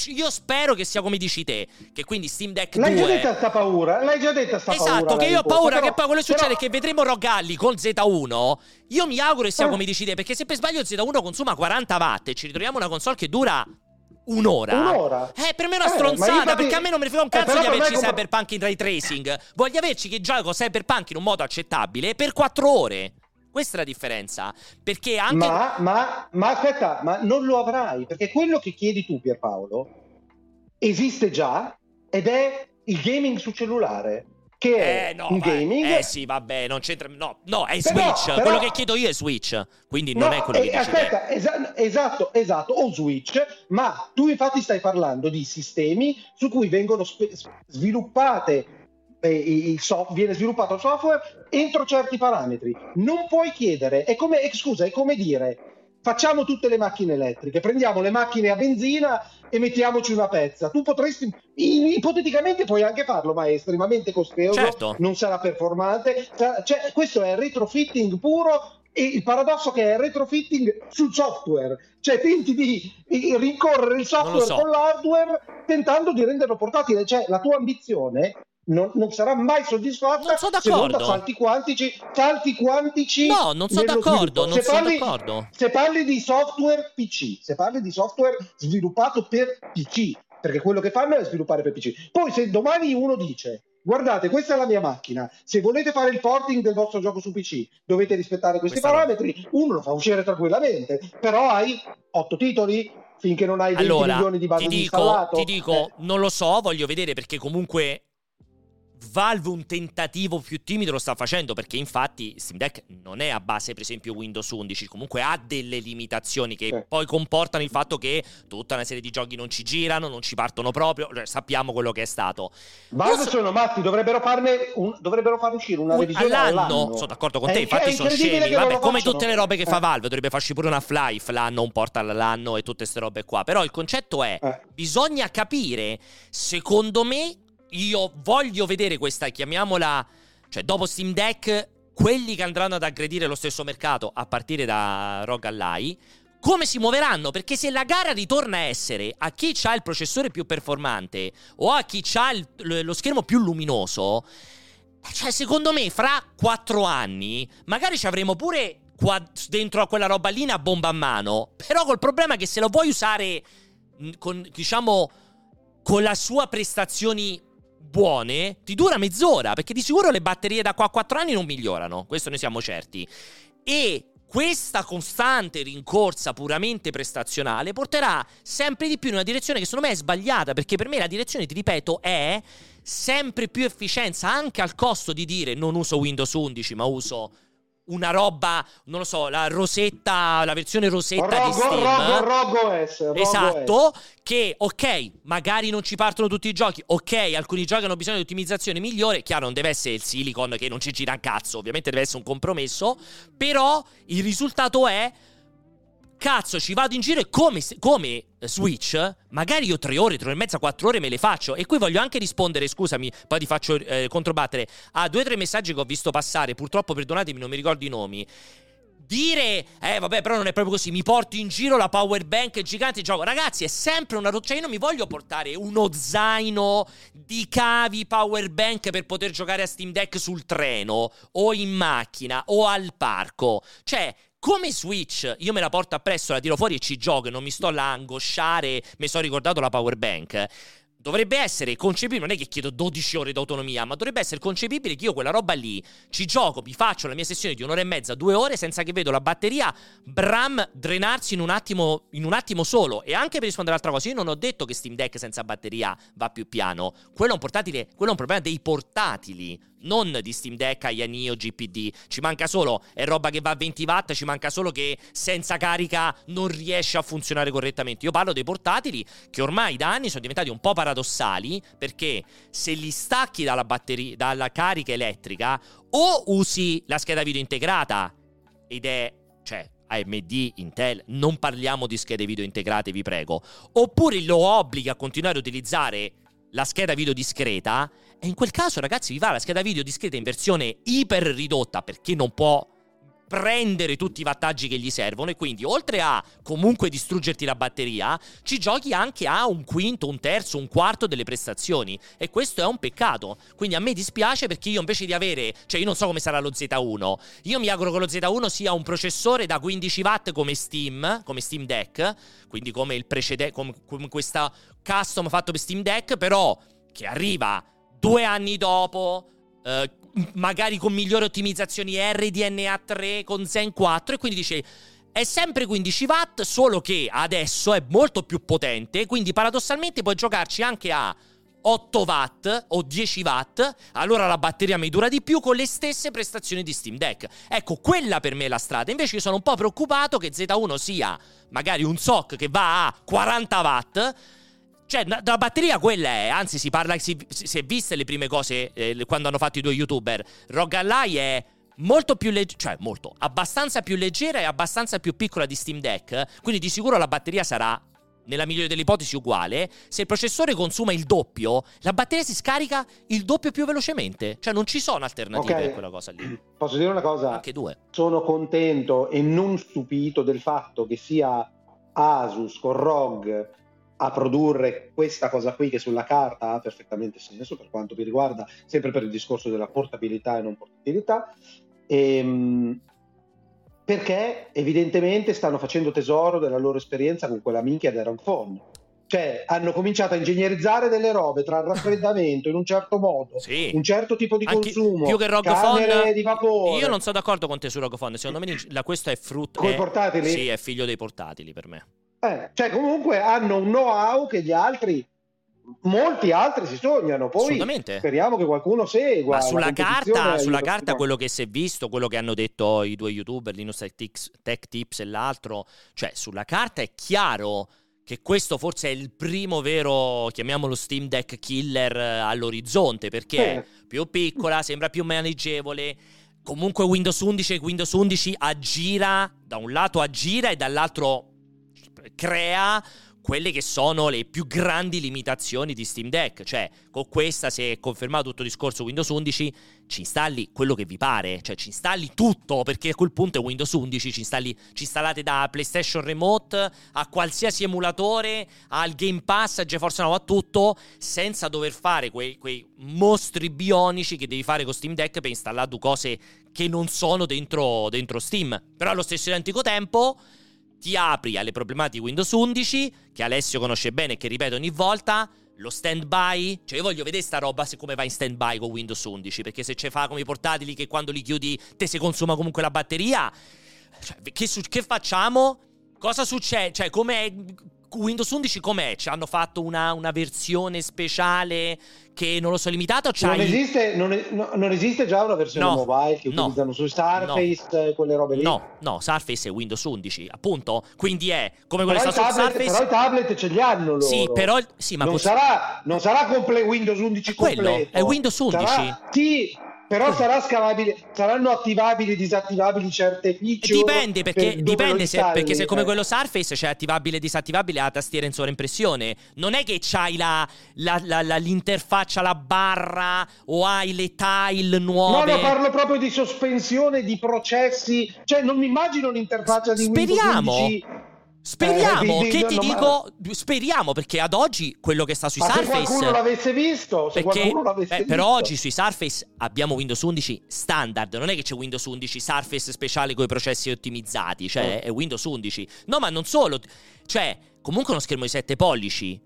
io spero che sia come dici te, che quindi Steam Deck l'hai 2... L'hai già detta sta paura, l'hai già detta sta esatto, paura. Esatto, che io ho paura però, che poi quello che succede però... è che vedremo Rogalli con Z1, io mi auguro che sia eh. come dici te, perché se per sbaglio Z1 consuma 40 watt e ci ritroviamo una console che dura Un'ora? Un'ora? Eh, per me è una eh, stronzata, infatti... perché a me non ne frega un eh, cazzo eh, di averci come... Cyberpunk in ray tracing. Voglio averci che gioco Cyberpunk in un modo accettabile per 4 ore. Questa è la differenza. Perché anche. Ma, ma, ma aspetta, ma non lo avrai. Perché quello che chiedi tu, Pierpaolo, esiste già ed è il gaming su cellulare che è eh, no, un gaming. Eh sì, vabbè, non c'entra. No, no, è Switch. Però, quello che chiedo io è Switch. Quindi non no, è quello eh, che dici Aspetta, esa- esatto, esatto, o Switch, ma tu infatti stai parlando di sistemi su cui vengono spe- sviluppate eh, il soft- viene sviluppato il software entro certi parametri. Non puoi chiedere, è come, eh, scusa, è come dire facciamo tutte le macchine elettriche, prendiamo le macchine a benzina e mettiamoci una pezza. Tu potresti, ipoteticamente puoi anche farlo, ma è estremamente costoso, certo. non sarà performante. Cioè, questo è retrofitting puro e il paradosso che è retrofitting sul software, cioè tenti di rincorrere il software so. con l'hardware tentando di renderlo portatile, cioè la tua ambizione non, non, sarà mai soddisfatta non sono d'accordo. se salti quantici, salti quantici no non sono d'accordo non se, sono parli, d'accordo se parli di software PC se parli di software sviluppato per PC perché quello che fanno è sviluppare per PC poi se domani uno dice guardate questa è la mia macchina se volete fare il porting del vostro gioco su PC dovete rispettare questi Questa parametri no. uno lo fa uscire tranquillamente però hai otto titoli finché non hai 20 allora, milioni di base ti dico, ti dico eh. non lo so voglio vedere perché comunque Valve un tentativo più timido lo sta facendo perché infatti Steam Deck non è a base per esempio Windows 11, comunque ha delle limitazioni che eh. poi comportano il fatto che tutta una serie di giochi non ci girano, non ci partono proprio, cioè, sappiamo quello che è stato. Valve so... sono matti, dovrebbero farne un... dovrebbero far uscire una revisione all'anno. all'anno. Sono d'accordo con te, è, infatti sono scemi, vabbè, come tutte le robe che fa eh. Valve, dovrebbe farci pure una Half-Life l'anno, un Portal l'anno e tutte queste robe qua, però il concetto è eh. bisogna capire secondo me io voglio vedere questa, chiamiamola, cioè dopo Steam Deck, quelli che andranno ad aggredire lo stesso mercato, a partire da ROG Ally, come si muoveranno? Perché se la gara ritorna a essere a chi ha il processore più performante o a chi ha lo schermo più luminoso, cioè secondo me fra quattro anni magari ci avremo pure qua dentro a quella roba lì una bomba a mano, però col problema che se lo vuoi usare con, diciamo, con la sua prestazioni buone, ti dura mezz'ora, perché di sicuro le batterie da qua a 4 anni non migliorano, questo ne siamo certi. E questa costante rincorsa puramente prestazionale porterà sempre di più in una direzione che secondo me è sbagliata, perché per me la direzione, ti ripeto, è sempre più efficienza, anche al costo di dire non uso Windows 11, ma uso una roba, non lo so, la rosetta, la versione rosetta rogo, di Steam. Rogo, rogo S, rogo esatto, S. che ok, magari non ci partono tutti i giochi, ok, alcuni giochi hanno bisogno di ottimizzazione migliore, chiaro non deve essere il silicon che non ci gira un cazzo, ovviamente deve essere un compromesso, però il risultato è cazzo, ci vado in giro e come, come, Switch, magari io tre ore, tre ore e mezza, quattro ore me le faccio. E qui voglio anche rispondere, scusami, poi ti faccio eh, controbattere, a due o tre messaggi che ho visto passare. Purtroppo, perdonatemi, non mi ricordo i nomi. Dire, eh vabbè, però non è proprio così, mi porto in giro la power bank gigante gioco. Ragazzi, è sempre una... Cioè, io non mi voglio portare uno zaino di cavi power bank per poter giocare a Steam Deck sul treno, o in macchina, o al parco. Cioè, come Switch, io me la porto appresso, la tiro fuori e ci gioco non mi sto là a angosciare, mi sono ricordato la power bank. Dovrebbe essere concepibile, non è che chiedo 12 ore d'autonomia, ma dovrebbe essere concepibile che io quella roba lì ci gioco, mi faccio la mia sessione di un'ora e mezza, due ore, senza che vedo la batteria Bram drenarsi in un attimo, in un attimo solo. E anche per rispondere all'altra cosa, io non ho detto che Steam Deck senza batteria va più piano. Quello è un quello è un problema dei portatili non di Steam Deck, o GPD. Ci manca solo, è roba che va a 20 watt, ci manca solo che senza carica non riesce a funzionare correttamente. Io parlo dei portatili che ormai da anni sono diventati un po' paradossali perché se li stacchi dalla batteria, dalla carica elettrica o usi la scheda video integrata ed è, cioè, AMD, Intel, non parliamo di schede video integrate, vi prego. Oppure lo obbliga a continuare a utilizzare la scheda video discreta e in quel caso ragazzi vi va la scheda video discreta in versione iper ridotta perché non può prendere tutti i vantaggi che gli servono. E quindi oltre a comunque distruggerti la batteria, ci giochi anche a un quinto, un terzo, un quarto delle prestazioni. E questo è un peccato. Quindi a me dispiace perché io invece di avere, cioè io non so come sarà lo Z1, io mi auguro che lo Z1 sia un processore da 15 watt come Steam, come Steam Deck, quindi come il precedente come, come questa custom fatto per Steam Deck, però che arriva due anni dopo eh, magari con migliori ottimizzazioni RDNA 3 con Zen 4 e quindi dice è sempre 15 watt, solo che adesso è molto più potente, quindi paradossalmente puoi giocarci anche a 8 watt o 10 watt, allora la batteria mi dura di più con le stesse prestazioni di Steam Deck. Ecco, quella per me è la strada. Invece io sono un po' preoccupato che Z1 sia magari un SOC che va a 40 watt, cioè, la batteria quella è, anzi si parla, si, si è viste le prime cose eh, quando hanno fatto i due youtuber. Rogalai è molto più leggera, cioè molto, abbastanza più leggera e abbastanza più piccola di Steam Deck, quindi di sicuro la batteria sarà nella migliore delle ipotesi uguale, se il processore consuma il doppio, la batteria si scarica il doppio più velocemente. Cioè non ci sono alternative okay. a quella cosa lì. [CLEARS THROAT] Posso dire una cosa? Anche due. Sono contento e non stupito del fatto che sia Asus con ROG a produrre questa cosa qui che sulla carta ha perfettamente senso per quanto mi riguarda, sempre per il discorso della portabilità e non portabilità, ehm, perché evidentemente stanno facendo tesoro della loro esperienza con quella minchia del Phone. Cioè, hanno cominciato a ingegnerizzare delle robe tra il raffreddamento in un certo modo, sì. un certo tipo di Anche consumo, più che Rogophone, di vapore. Io non sono d'accordo con te su Rogophone, secondo me la, questo è frutto... Con i portatili? Sì, è figlio dei portatili per me. Eh, cioè comunque hanno un know-how che gli altri molti altri si sognano. Poi speriamo che qualcuno segua. Ma sulla carta, sulla carta quello che si è visto, quello che hanno detto i due youtuber, Linus Tech Tips e l'altro, cioè sulla carta è chiaro che questo forse è il primo vero, chiamiamolo Steam Deck killer eh, all'orizzonte, perché eh. è più piccola, sembra più maneggevole. Comunque Windows 11 Windows 11 aggira, da un lato aggira e dall'altro crea quelle che sono le più grandi limitazioni di Steam Deck, cioè con questa se è confermato tutto il discorso Windows 11 ci installi quello che vi pare, cioè ci installi tutto perché a quel punto è Windows 11, ci, installi, ci installate da PlayStation Remote a qualsiasi emulatore, al Game Pass, a GeForce Now, a tutto, senza dover fare quei, quei mostri bionici che devi fare con Steam Deck per installare due cose che non sono dentro, dentro Steam. Però allo stesso identico tempo ti apri alle problematiche Windows 11, che Alessio conosce bene e che ripeto ogni volta, lo stand by, cioè io voglio vedere sta roba se come va in stand by con Windows 11, perché se ce fa come i portatili che quando li chiudi te si consuma comunque la batteria, cioè, che, su- che facciamo? Cosa succede? Cioè, come Windows 11 com'è? Ci hanno fatto una, una, versione speciale che non lo so limitata? Non esiste, non, è, no, non, esiste, già una versione no, mobile che no, utilizzano su Surface no, quelle robe lì? No, no, Surface è Windows 11, appunto. Quindi è come quelle sta su Surface. Però i tablet ce li hanno loro. Sì, però sì, ma non, cos- sarà, non sarà comple- Windows 11 quello completo. è Windows 11. Sarà, sì, però sarà scalabile, saranno attivabili, disattivabili certe feature. Dipende perché, per dipende se, perché se come quello Surface c'è attivabile e disattivabile la tastiera in sovraimpressione. Non è che c'hai la, la, la, l'interfaccia, la barra o hai le tile nuove. No, no, parlo proprio di sospensione di processi. Cioè, non mi immagino l'interfaccia di Speriamo. Windows 11 Speriamo, eh, che ti dico, speriamo perché ad oggi quello che sta sui Ma Surface... Se qualcuno l'avesse visto, se perché, l'avesse beh, visto. Però oggi sui Surface abbiamo Windows 11 standard, non è che c'è Windows 11 Surface speciale con i processi ottimizzati, cioè oh. è Windows 11. No, ma non solo, cioè comunque uno schermo di 7 pollici,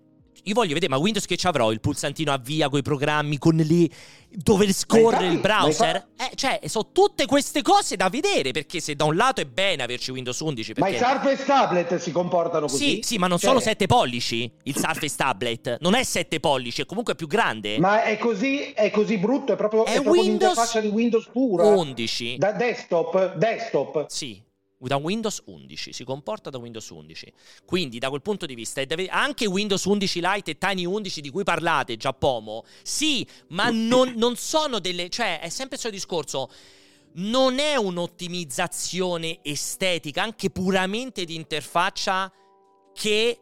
io voglio vedere, ma Windows che ci avrò il pulsantino avvia con i programmi, con le. dove scorre il browser? Eh, cioè, sono tutte queste cose da vedere. Perché se da un lato è bene averci Windows 11. Perché... Ma i Surface Tablet si comportano così? Sì, sì, ma non cioè... solo 7 pollici. Il Surface Tablet non è 7 pollici, è comunque più grande. Ma è così, è così brutto, è proprio, è è proprio Windows l'interfaccia di Windows pura. 11. Da desktop, desktop. Sì da Windows 11, si comporta da Windows 11. Quindi da quel punto di vista anche Windows 11 Lite e Tiny 11 di cui parlate, Giappomo, sì, ma non, non sono delle... cioè è sempre il suo discorso non è un'ottimizzazione estetica, anche puramente di interfaccia, che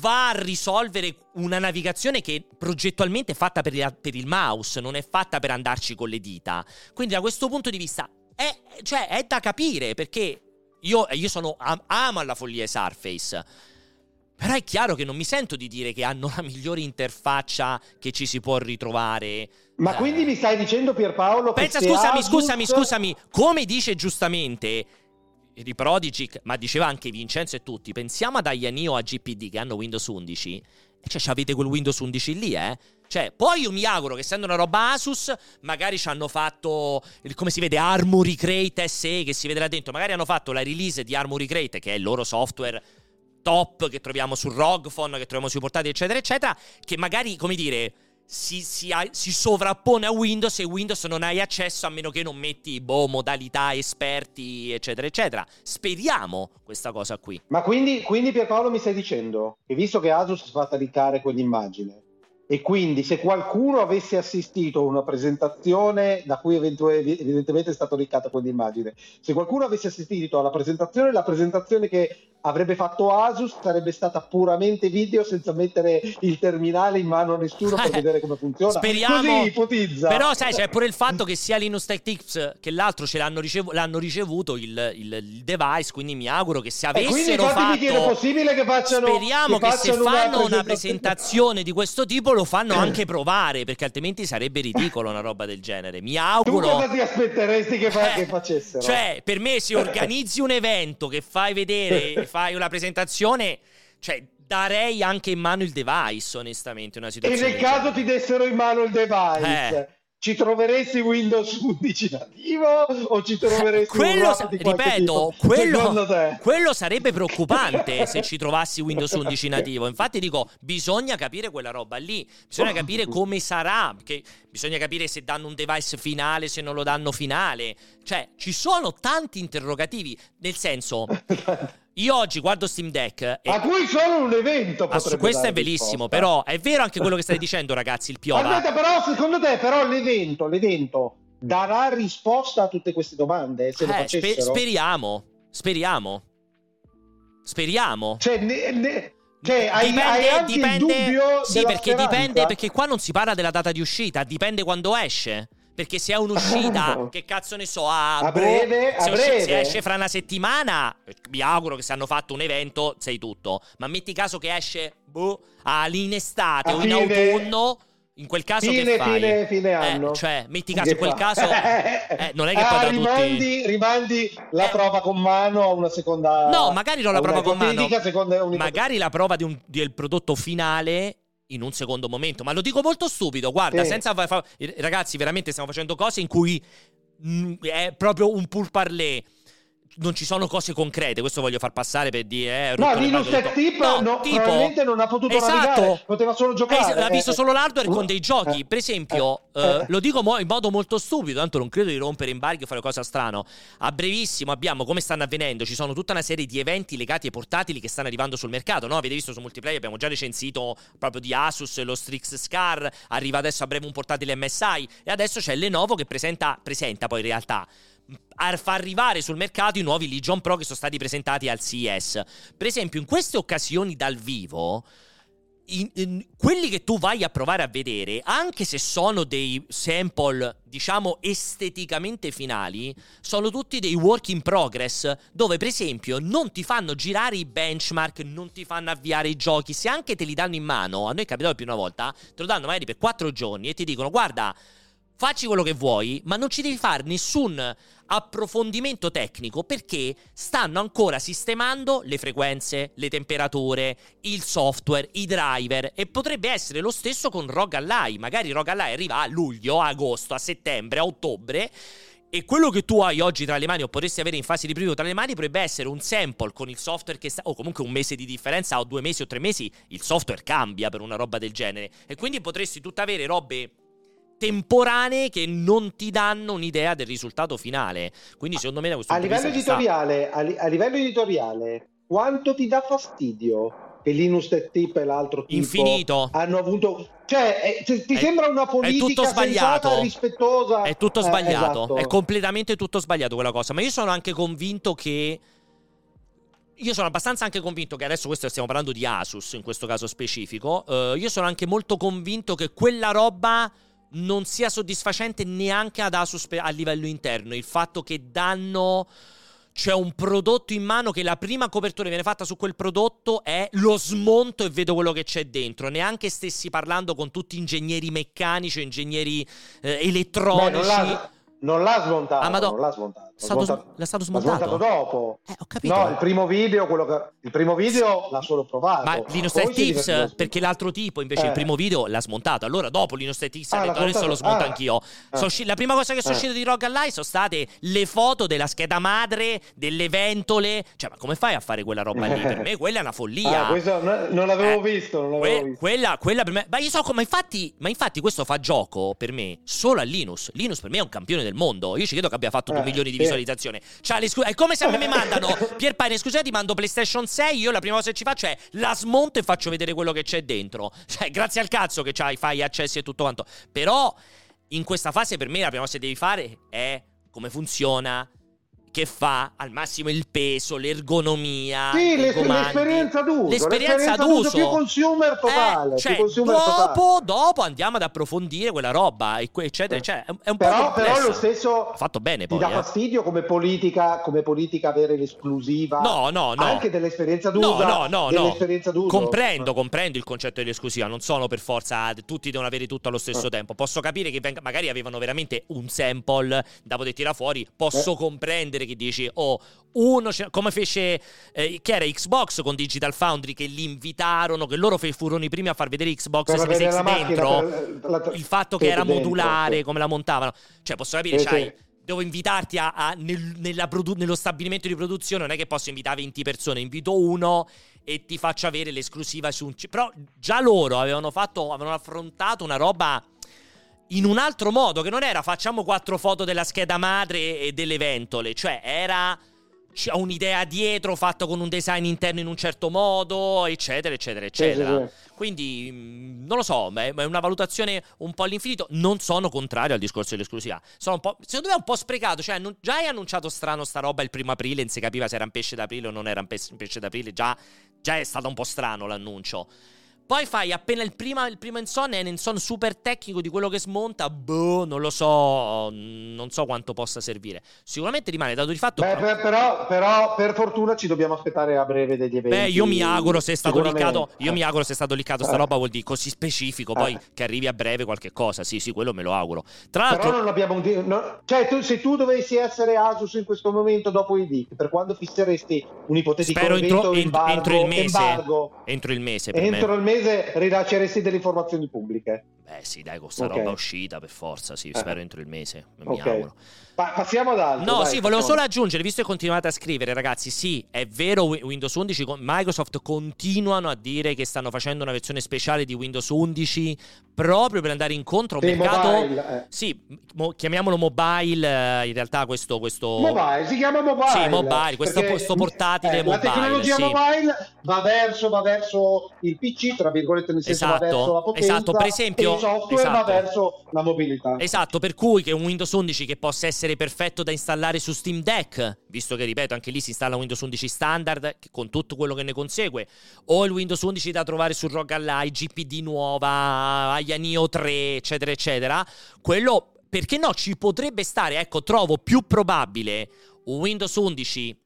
va a risolvere una navigazione che progettualmente è fatta per il, per il, mouse, non è fatta per andarci con le dita. Quindi da questo punto di vista è, cioè, è da capire perché io, io sono, am, amo alla follia Surface. Però è chiaro che non mi sento di dire che hanno la migliore interfaccia che ci si può ritrovare. Ma eh. quindi mi stai dicendo Pierpaolo Pensa, scusami, Asus... scusami, scusami, come dice giustamente di Prodigy, ma diceva anche Vincenzo e tutti, pensiamo ad Aianio o a GPD che hanno Windows 11 e cioè avete quel Windows 11 lì, eh? Cioè, poi io mi auguro che essendo una roba Asus, magari ci hanno fatto, come si vede, Armory Crate SE, che si vede là dentro, magari hanno fatto la release di Armory Crate, che è il loro software top che troviamo su ROG Phone, che troviamo sui portati, eccetera, eccetera, che magari, come dire, si, si, si, sovrappone a Windows e Windows non hai accesso a meno che non metti boh, modalità esperti, eccetera, eccetera. Speriamo questa cosa qui. Ma quindi, quindi Pierpaolo mi stai dicendo che visto che Asus si è fatta ricare quell'immagine, e quindi se qualcuno avesse assistito a una presentazione da cui evidentemente è stata riccata quell'immagine, se qualcuno avesse assistito alla presentazione, la presentazione che avrebbe fatto Asus sarebbe stata puramente video senza mettere il terminale in mano a nessuno per [LAUGHS] vedere come funziona. Speriamo. Così ipotizza. Però sai, c'è pure il fatto che sia Linux Tech Tips che l'altro ce l'hanno, ricevu- l'hanno ricevuto il, il, il, device, quindi mi auguro che se avessero fatto... Chiedo, è possibile che facciano... Speriamo che, che se fanno una presentazione di questo tipo lo fanno anche provare, perché altrimenti sarebbe ridicolo una roba del genere. Mi auguro... Tu cosa ti aspetteresti che, fa- eh, che facessero? Cioè, per me se organizzi un evento che fai vedere [LAUGHS] fai una presentazione, cioè darei anche in mano il device, onestamente, una situazione. E nel caso ti dessero in mano il device, eh. ci troveresti Windows [LAUGHS] 11 nativo o ci troveresti quello, sa- ripeto, quello, quello sarebbe preoccupante se ci trovassi Windows 11 nativo. Infatti dico, bisogna capire quella roba lì, bisogna capire come sarà, bisogna capire se danno un device finale, se non lo danno finale. Cioè, ci sono tanti interrogativi, nel senso [LAUGHS] Io oggi guardo Steam Deck. E... A cui solo un evento ah, Questo è bellissimo, però è vero anche quello che stai [LAUGHS] dicendo, ragazzi. Il Piova. Aspetta, però, secondo te, però, l'evento, l'evento darà risposta a tutte queste domande? Se eh, spe- speriamo, speriamo. Speriamo. Cioè, ne, ne... Cioè, hai, dipende, hai dipende, sì, perché dipende, perché qua non si parla della data di uscita, dipende quando esce. Perché se è un'uscita, che cazzo ne so, a, a breve, boh, a se, breve. se esce fra una settimana, mi auguro che se hanno fatto un evento, sei tutto. Ma metti caso che esce, boh, in estate o in autunno. In quel caso fine, che fai? Fine, fine eh, anno. cioè, metti caso in quel caso [LAUGHS] eh, non è che ah, rimandi, tutti... rimandi la eh. prova con mano a una seconda No, magari non la prova con mano. Seconda, magari la prova di un, del prodotto finale in un secondo momento. Ma lo dico molto stupido, guarda, sì. senza fa- ragazzi, veramente stiamo facendo cose in cui mh, mm, è proprio un pur parler. Non ci sono cose concrete, questo voglio far passare per dire... Eh, no, Linus Tech Tip no, no, tipo, probabilmente non ha potuto esatto, navigare, poteva solo giocare. Es- ha visto solo l'hardware con dei giochi, per esempio, eh, eh, lo dico mo- in modo molto stupido, tanto non credo di rompere embarghi o fare cosa strano. A brevissimo abbiamo, come stanno avvenendo, ci sono tutta una serie di eventi legati ai portatili che stanno arrivando sul mercato, no? Avete visto su multiplayer, abbiamo già recensito proprio di Asus lo Strix Scar, arriva adesso a breve un portatile MSI e adesso c'è Lenovo che presenta, presenta poi in realtà far arrivare sul mercato i nuovi Legion Pro che sono stati presentati al CES. Per esempio, in queste occasioni dal vivo, in, in, quelli che tu vai a provare a vedere, anche se sono dei sample, diciamo, esteticamente finali, sono tutti dei work in progress, dove per esempio non ti fanno girare i benchmark, non ti fanno avviare i giochi, se anche te li danno in mano, a noi è capitato più una volta, te lo danno magari per 4 giorni e ti dicono guarda Facci quello che vuoi, ma non ci devi fare nessun approfondimento tecnico perché stanno ancora sistemando le frequenze, le temperature, il software, i driver e potrebbe essere lo stesso con Rogue Ally. Magari Rogue Ally arriva a luglio, a agosto, a settembre, a ottobre e quello che tu hai oggi tra le mani o potresti avere in fase di preview tra le mani potrebbe essere un sample con il software che sta o comunque un mese di differenza o due mesi o tre mesi il software cambia per una roba del genere e quindi potresti tutta avere robe temporanee che non ti danno un'idea del risultato finale. Quindi, secondo me, da questo a livello editoriale, sta... a, li- a, livello editoriale, quanto ti dà fastidio? Che Linus Tech Tip e l'altro tipo Infinito. hanno avuto cioè è, ti è, sembra una politica è tutto sbagliato. Sensata, rispettosa è tutto sbagliato eh, esatto. è completamente tutto sbagliato quella cosa ma io sono anche convinto che io sono abbastanza anche convinto che adesso questo stiamo parlando di Asus in questo caso specifico. Uh, io sono anche molto convinto che quella roba non sia soddisfacente neanche ad Asus a livello interno. Il fatto che danno c'è un prodotto in mano che la prima copertura viene fatta su quel prodotto è lo smonto e vedo quello che c'è dentro. Neanche stessi parlando con tutti ingegneri meccanici o ingegneri eh, elettronici. Beh, non l'ha smontato. Ah, non l'ha smontato. Stato, smontato, l'ha stato smontato? smontato dopo. Eh, ho capito. No, il primo video, quello che, il primo video l'ha solo provato. Ma Linus Tech Tips, perché l'altro tipo invece eh. il primo video l'ha smontato. Allora dopo Linus Tech Tips ah, ha detto adesso lo smonto ah. anch'io. Ah. la prima cosa che sono eh. uscite di Rock Ally sono state le foto della scheda madre, delle ventole. Cioè, ma come fai a fare quella roba lì? Per me [LAUGHS] quella è una follia. Ah, questo non l'avevo eh, visto, non l'avevo que- visto. Quella, quella per me... Ma io so come, infatti, ma infatti questo fa gioco per me solo a Linus. Linus per me è un campione del mondo. Io ci credo che abbia fatto 2 eh, milioni di visualizzazioni. Cioè, le scu- è come se a me mi mandano [LAUGHS] Pierpa in scusa ti mando PlayStation 6. Io la prima cosa che ci faccio è la smonto e faccio vedere quello che c'è dentro. Cioè, grazie al cazzo che c'hai, fai accessi e tutto quanto. Però, in questa fase, per me, la prima cosa che devi fare è come funziona che fa al massimo il peso, l'ergonomia, sì, l'esperienza d'uso, l'esperienza, d'uso più consumer totale, eh, cioè, consumer dopo, totale. dopo andiamo ad approfondire quella roba, eccetera, cioè, è un però, po' però lo stesso fatto bene poi, ti dà eh. fastidio come politica, come politica avere l'esclusiva no, no, no. anche dell'esperienza d'uso, no, no, no, dell'esperienza d'uso. Comprendo, comprendo il concetto dell'esclusiva, non sono per forza tutti devono avere tutto allo stesso eh. tempo. Posso capire che venga, magari avevano veramente un sample da poter tirare fuori, posso eh. comprendere che dici "Oh, uno, come fece eh, che era Xbox con Digital Foundry che li invitarono, che loro furono i primi a far vedere Xbox Series X dentro, per, la, il fatto che era modulare, dentro. come la montavano. Cioè, posso capire, sì, sì. devo invitarti a, a, nel, produ- nello stabilimento di produzione, non è che posso invitare 20 persone, invito uno e ti faccio avere l'esclusiva su un... Però già loro avevano fatto, avevano affrontato una roba in un altro modo, che non era facciamo quattro foto della scheda madre e delle ventole, cioè era c'è un'idea dietro fatta con un design interno in un certo modo, eccetera, eccetera, eccetera. Sì, sì, sì. Quindi mm, non lo so, è una valutazione un po' all'infinito. Non sono contrario al discorso dell'esclusività. Sono un po', secondo me è un po' sprecato. Cioè, non, già hai annunciato strano sta roba il primo aprile, non si capiva se era un pesce d'aprile o non era un pesce d'aprile. Già, già è stato un po' strano l'annuncio. Poi fai appena il primo, il primo Enson è un Enson super tecnico di quello che smonta. Boh, non lo so. Non so quanto possa servire. Sicuramente rimane dato di fatto. Beh, per, però, però, per fortuna ci dobbiamo aspettare a breve degli eventi. Beh, io mi auguro se è stato liccato. Io eh. mi auguro se è stato liccato sta eh. roba vuol dire così specifico. Poi eh. che arrivi a breve qualche cosa. Sì, sì, quello me lo auguro. Tra l'altro. Però non abbiamo. No, cioè, tu, se tu dovessi essere Asus in questo momento dopo i leak, per quando fisseresti un ipotetico Spero evento entro, embargo, entro il mese. Embargo, entro il mese. entro me. il mese rilasceresti delle informazioni pubbliche. Beh, sì, dai, con sta okay. roba uscita per forza. Sì, spero entro il mese. Mi okay. auguro. Pa- passiamo ad altro. No, dai, sì, volevo solo aggiungere, visto che continuate a scrivere, ragazzi, sì, è vero, Wi- Windows 11, con- Microsoft continuano a dire che stanno facendo una versione speciale di Windows 11 proprio per andare incontro a un Sì, mercato... mobile, eh. Sì, mo- chiamiamolo mobile, eh, in realtà questo... questo... Mobile, si chiama mobile. Sì, mobile, questo- questo portatile eh, La mobile, tecnologia sì. mobile va verso, va verso il PC, tra virgolette, nel senso Esatto, va verso la potenza. esatto, per esempio- il software va esatto. verso la mobilità. Esatto, per cui che un Windows 11 che possa essere perfetto da installare su Steam Deck, visto che ripeto, anche lì si installa Windows 11 standard con tutto quello che ne consegue, o il Windows 11 da trovare su ROG Ally, GPD nuova, Aya Neo 3, eccetera, eccetera, quello perché no, ci potrebbe stare, ecco, trovo più probabile un Windows 11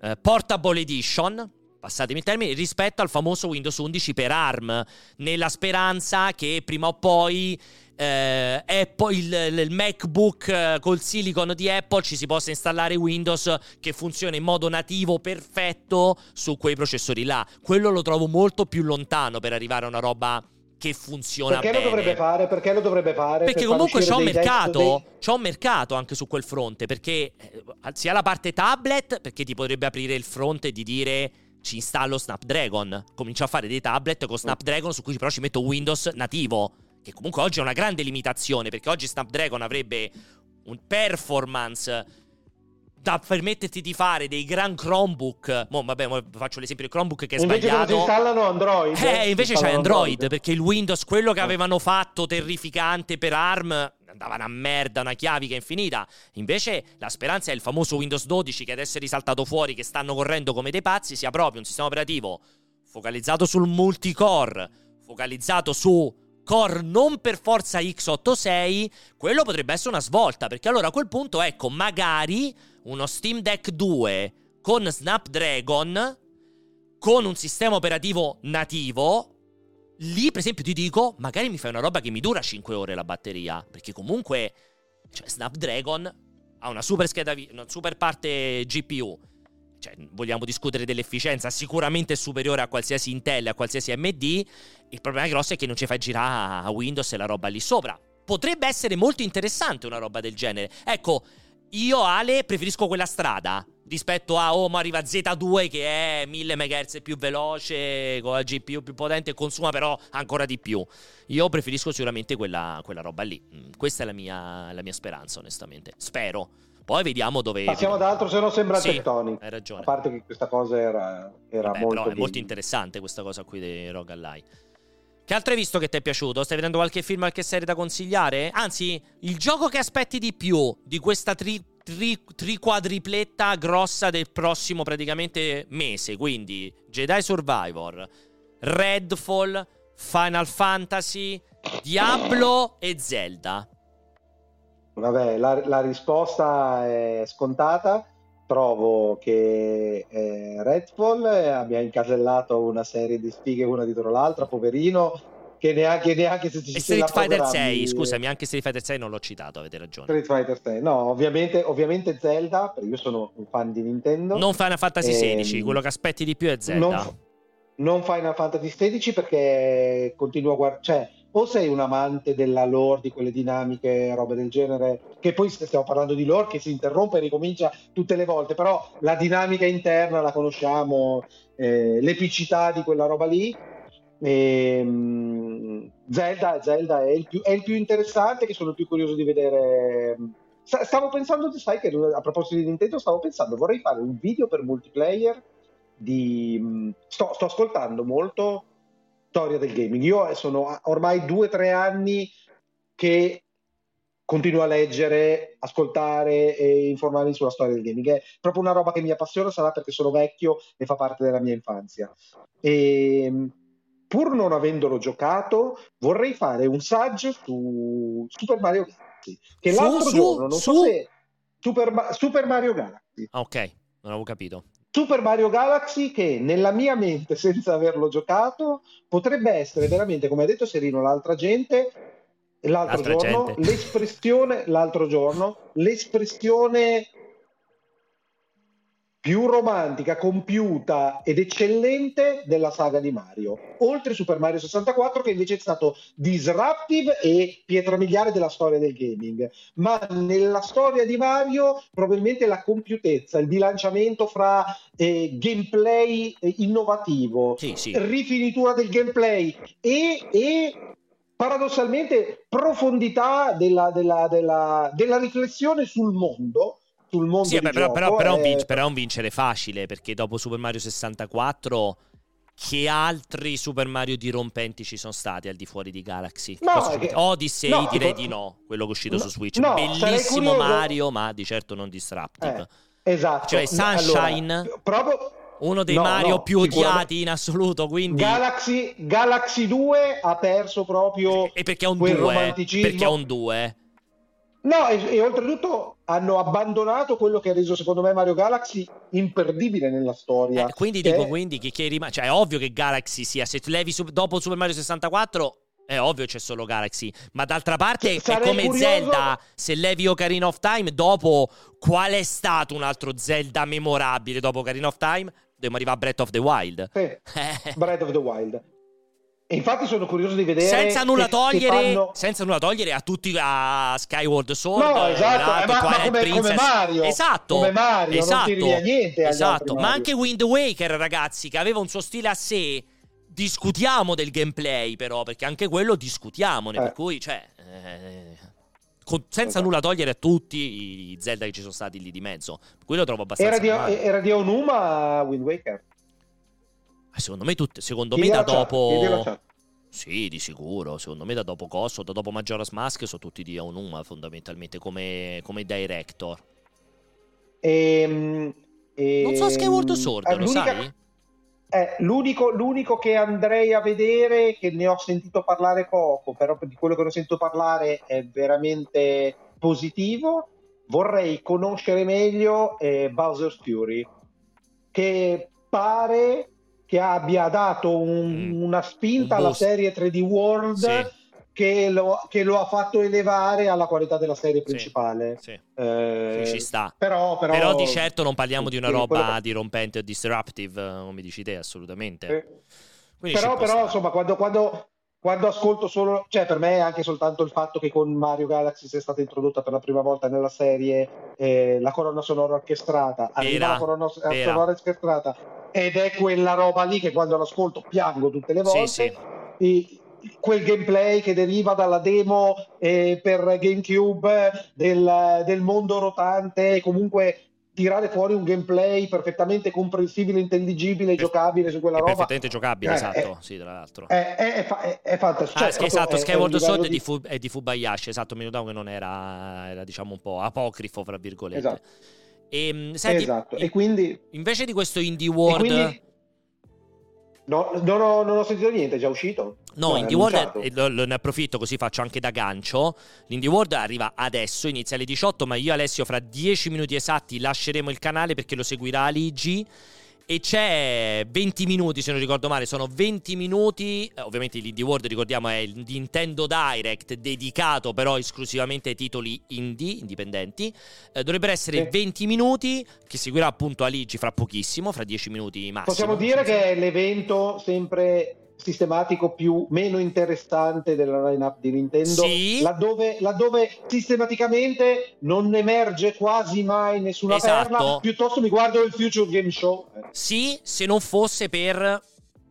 eh, Portable Edition, passatemi il termine, rispetto al famoso Windows 11 per ARM, nella speranza che prima o poi eh, Apple, il, il MacBook eh, col silicon di Apple ci si possa installare Windows che funziona in modo nativo perfetto su quei processori là. Quello lo trovo molto più lontano per arrivare a una roba che funziona Perché bene. lo dovrebbe fare? Perché lo dovrebbe fare? Perché Per comunque c'è un mercato, dei- c'è un mercato anche su quel fronte, perché eh, sia la parte tablet, perché ti potrebbe aprire il fronte di dire ci installo Snapdragon, comincio a fare dei tablet con Snapdragon su cui però ci metto Windows nativo, che comunque oggi è una grande limitazione, perché oggi Snapdragon avrebbe un performance da permetterti di fare dei gran Chromebook. Mo, vabbè, mo faccio l'esempio del Chromebook che è Invece sbagliato. installano Android? Eh, invece c'è Installano Android, perché il Windows, quello che Eh. avevano fatto terrificante per ARM, andava una merda, una chiavica infinita. Invece la speranza è il famoso Windows 12 che adesso è risaltato fuori, che stanno correndo come dei pazzi, sia proprio un sistema operativo focalizzato sul multicore, focalizzato su core non per forza x86, quello potrebbe essere una svolta, perché allora a quel punto, ecco, magari uno Steam Deck 2 con Snapdragon con un sistema operativo nativo, lì per esempio ti dico, magari mi fai una roba che mi dura 5 ore la batteria, perché comunque cioè, Snapdragon ha una super scheda, una super parte GPU. Cioè, vogliamo discutere dell'efficienza, sicuramente è superiore a qualsiasi Intel, a qualsiasi AMD. Il problema grosso è che non ci fai girare a Windows e la roba lì sopra. Potrebbe essere molto interessante una roba del genere. Ecco, io Ale preferisco quella strada rispetto a oh ma arriva Z2 che è 1000 MHz più veloce con la GPU più potente consuma però ancora di più. Io preferisco sicuramente quella, quella roba lì. Mm, Questa è la mia, la mia speranza onestamente. Spero. Poi vediamo dove... Passiamo ad altro, se no sembra Sì, Tectonic. Hai ragione. A parte che questa cosa era, era Vabbè, molto... però è di- molto interessante questa cosa qui di Rogue Ally. Che altro hai visto che ti è piaciuto? Stai vedendo qualche film, qualche serie da consigliare? Anzi, il gioco che aspetti di più di questa tri, tri, triquadripletta grossa del prossimo praticamente mese, quindi Jedi Survivor, Redfall, Final Fantasy, Diablo e Zelda. Vabbè, la, la risposta è scontata. Trovo che eh, Redfall abbia incasellato una serie di sfighe una dietro l'altra, poverino, che neanche, neanche se ci E Street Fighter programmi- 6, scusami, anche Street Fighter 6 non l'ho citato, avete ragione. Street Fighter 6. No, ovviamente, ovviamente Zelda, perché io sono un fan di Nintendo. Non Final Fantasy Ehm, 16, quello che aspetti di più è Zelda. Non, non Final Fantasy XVI perché continuo a guardare, cioè o sei un amante della lore, di quelle dinamiche, robe del genere, che poi stiamo parlando di lore che si interrompe e ricomincia tutte le volte, però la dinamica interna la conosciamo, eh, l'epicità di quella roba lì. Ehm, Zelda, Zelda è, il più, è il più interessante, che sono il più curioso di vedere. Sta- Stavo pensando, sai che a proposito di Nintendo, stavo pensando, vorrei fare un video per multiplayer di... mh, Sto, sto ascoltando molto storia del gaming. Io sono ormai due o tre anni che continuo a leggere, ascoltare e informarmi sulla storia del gaming. È proprio una roba che mi appassiona, sarà perché sono vecchio e fa parte della mia infanzia. E mh, pur non avendolo giocato, vorrei fare un saggio su Super Mario Galaxy. Che Su, l'altro su, giorno, non su? so se Super, Super Mario Galaxy. Ah, ok, non avevo capito. Super Mario Galaxy che nella mia mente, senza averlo giocato, potrebbe essere veramente, come ha detto Serino l'altra gente, l'altro L'altra giorno, gente. l'espressione, l'altro giorno, l'espressione più romantica, compiuta ed eccellente della saga di Mario, oltre Super Mario 64 che invece è stato disruptive e pietra miliare della storia del gaming, ma nella storia di Mario probabilmente la compiutezza, il bilanciamento fra eh, gameplay eh, innovativo, sì, sì. rifinitura del gameplay e, e paradossalmente profondità della, della, della, della riflessione sul mondo sul mondo sì, beh, però, però, però, è... vinc- però, un vincere facile perché dopo Super Mario 64 che altri Super Mario dirompenti ci sono stati al di fuori di Galaxy? No, che... Odyssey no, direi di no, quello che è uscito no, su Switch. no, Bellissimo Mario, ma di certo non disruptive. Eh, esatto. Cioè Sunshine allora, proprio uno dei Mario più odiati in assoluto. Quindi... Galaxy, Galaxy 2 ha perso proprio. E perché è un 2? Perché è un 2. No, e, e, oltretutto hanno abbandonato quello che ha reso secondo me Mario Galaxy imperdibile nella storia. Eh, quindi che... dico, quindi che, che rimane. Cioè, è ovvio che Galaxy sia. Se tu levi su... dopo Super Mario 64. È ovvio c'è solo Galaxy, ma d'altra parte cioè, è come curioso... Zelda. Se levi Ocarina of Time, dopo qual è stato un altro Zelda memorabile dopo Ocarina of Time? Dobbiamo arrivare a Breath of the Wild. Sì, [LAUGHS] Breath of the Wild. E infatti sono curioso di vedere. Senza nulla, togliere, fanno... senza nulla togliere a tutti a Skyward Sword. No, esatto, eh, ma, ma come, come, Mario. Esatto. Come Mario, esatto, niente. Esatto, ma anche Wind Waker, ragazzi, che aveva un suo stile a sé. Discutiamo del gameplay, però, perché anche quello discutiamone. Eh. Per cui, cioè. Eh, con, senza esatto. nulla togliere a tutti i Zelda che ci sono stati lì di mezzo. Quello trovo abbastanza. Era di, era di Onuma Wind Waker. Secondo me, tutte, secondo me da dopo... Sì, di sicuro. Secondo me da dopo Cosso, da dopo Majora's Mask sono tutti di Aonuma fondamentalmente come, come director. Ehm, ehm, non so Skyward Sword, eh, lo sai? Eh, l'unico, l'unico, che andrei a vedere, che ne ho sentito parlare poco, però di quello che ne ho sentito parlare è veramente positivo, vorrei conoscere meglio eh, Bowser's Fury, che pare che abbia dato un, mm. una spinta un alla serie 3D World sì. che, lo, che, lo, ha fatto elevare alla qualità della serie principale. Sì, sì. Eh, ci sta. Però, però, però, di certo non parliamo di una roba dirompente o disruptive, come dici te, assolutamente. Però, però insomma, quando, quando, quando ascolto solo, cioè per me anche soltanto il fatto che con Mario Galaxy sia stata introdotta per la prima volta nella serie eh, la colonna sonora orchestrata, arriva la colonna sonora orchestrata ed è quella roba lì che quando l'ascolto piango tutte le volte. Sì, sì. quel gameplay che deriva dalla demo eh, per GameCube del, del mondo rotante, comunque tirare fuori un gameplay perfettamente comprensibile, intelligibile, e giocabile su quella roba. Perfettamente giocabile, eh, esatto, è, sì, tra l'altro. È, è, è, è fantastico. Ah, cioè, esatto, Skyward Sword di... Fu, è di Fubayashi, esatto, mi notavo che non era, era diciamo un po' apocrifo, fra virgolette. Esatto. E, ehm, senti, esatto. E quindi... Invece di questo Indie World... No, non ho, non ho, sentito niente, è già uscito? No, no Indie World, è, lo, lo, ne approfitto così faccio anche da gancio. L'Indie World arriva adesso, inizia alle 18, ma io Alessio fra 10 minuti esatti lasceremo il canale perché lo seguirà Aligi e c'è 20 minuti, se non ricordo male, sono 20 minuti. Eh, ovviamente l'Indie World, ricordiamo, è il Nintendo Direct dedicato però esclusivamente ai titoli indie, indipendenti. Eh, dovrebbero essere sì. 20 minuti, che seguirà appunto Aligi fra pochissimo, fra 10 minuti massimo. Possiamo dire che è l'evento sempre sistematico più meno interessante della lineup di Nintendo, sì. laddove, laddove, sistematicamente non emerge quasi mai nessuna esatto. perla, piuttosto mi guardo il Future Game Show. Sì, se non fosse per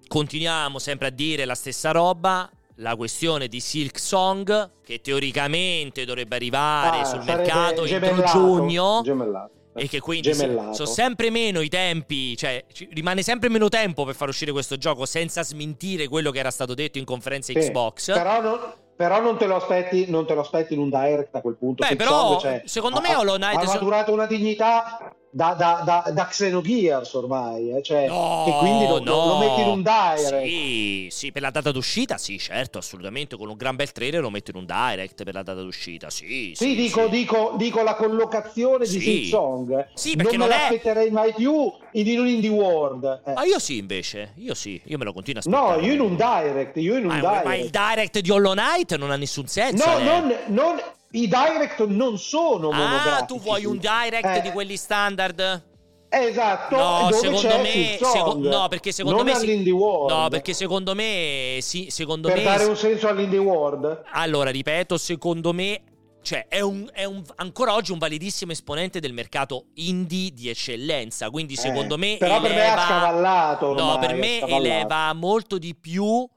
continuiamo sempre a dire la stessa roba, la questione di Silk Song che teoricamente dovrebbe arrivare ah, sul mercato entro giugno. Gemellato e che quindi sono so sempre meno i tempi, cioè rimane sempre meno tempo per far uscire questo gioco senza smentire quello che era stato detto in conferenza sì, Xbox. Però non, però non te lo aspetti, non te lo aspetti in un direct a quel punto. Beh, però, cioè, secondo me Hollow Knight ha maturato una dignità da, da, da, da Xenogears ormai, eh? cioè, no, e quindi lo, no, lo, metti in un direct. Sì, sì, per la data d'uscita, sì, certo, assolutamente, con un gran bel trailer lo metti in un direct per la data d'uscita, sì. Sì, sì dico, sì. Dico, dico, la collocazione sì. di Sing Song, sì, perché non, non me è... l'aspetterei mai più in un indie world. Eh. Ma io sì, invece, io sì, io me lo continuo a aspettare. No, io in un direct, io in un ma, direct. Ma il direct di Hollow Knight non ha nessun senso. No, eh. non, non, i direct non sono ah, monografici. Ah, tu vuoi un direct eh. di quelli standard? Esatto, no, secondo me, seco- no, perché secondo non me World. No, perché secondo me sì, secondo per me dare un senso all'Indie World. Allora, ripeto, secondo me cioè è, un, è un, ancora oggi un validissimo esponente del mercato indie di eccellenza. Quindi, secondo eh, me. Però eleva, per me ha scavallato. Ormai, no, per me eleva molto di più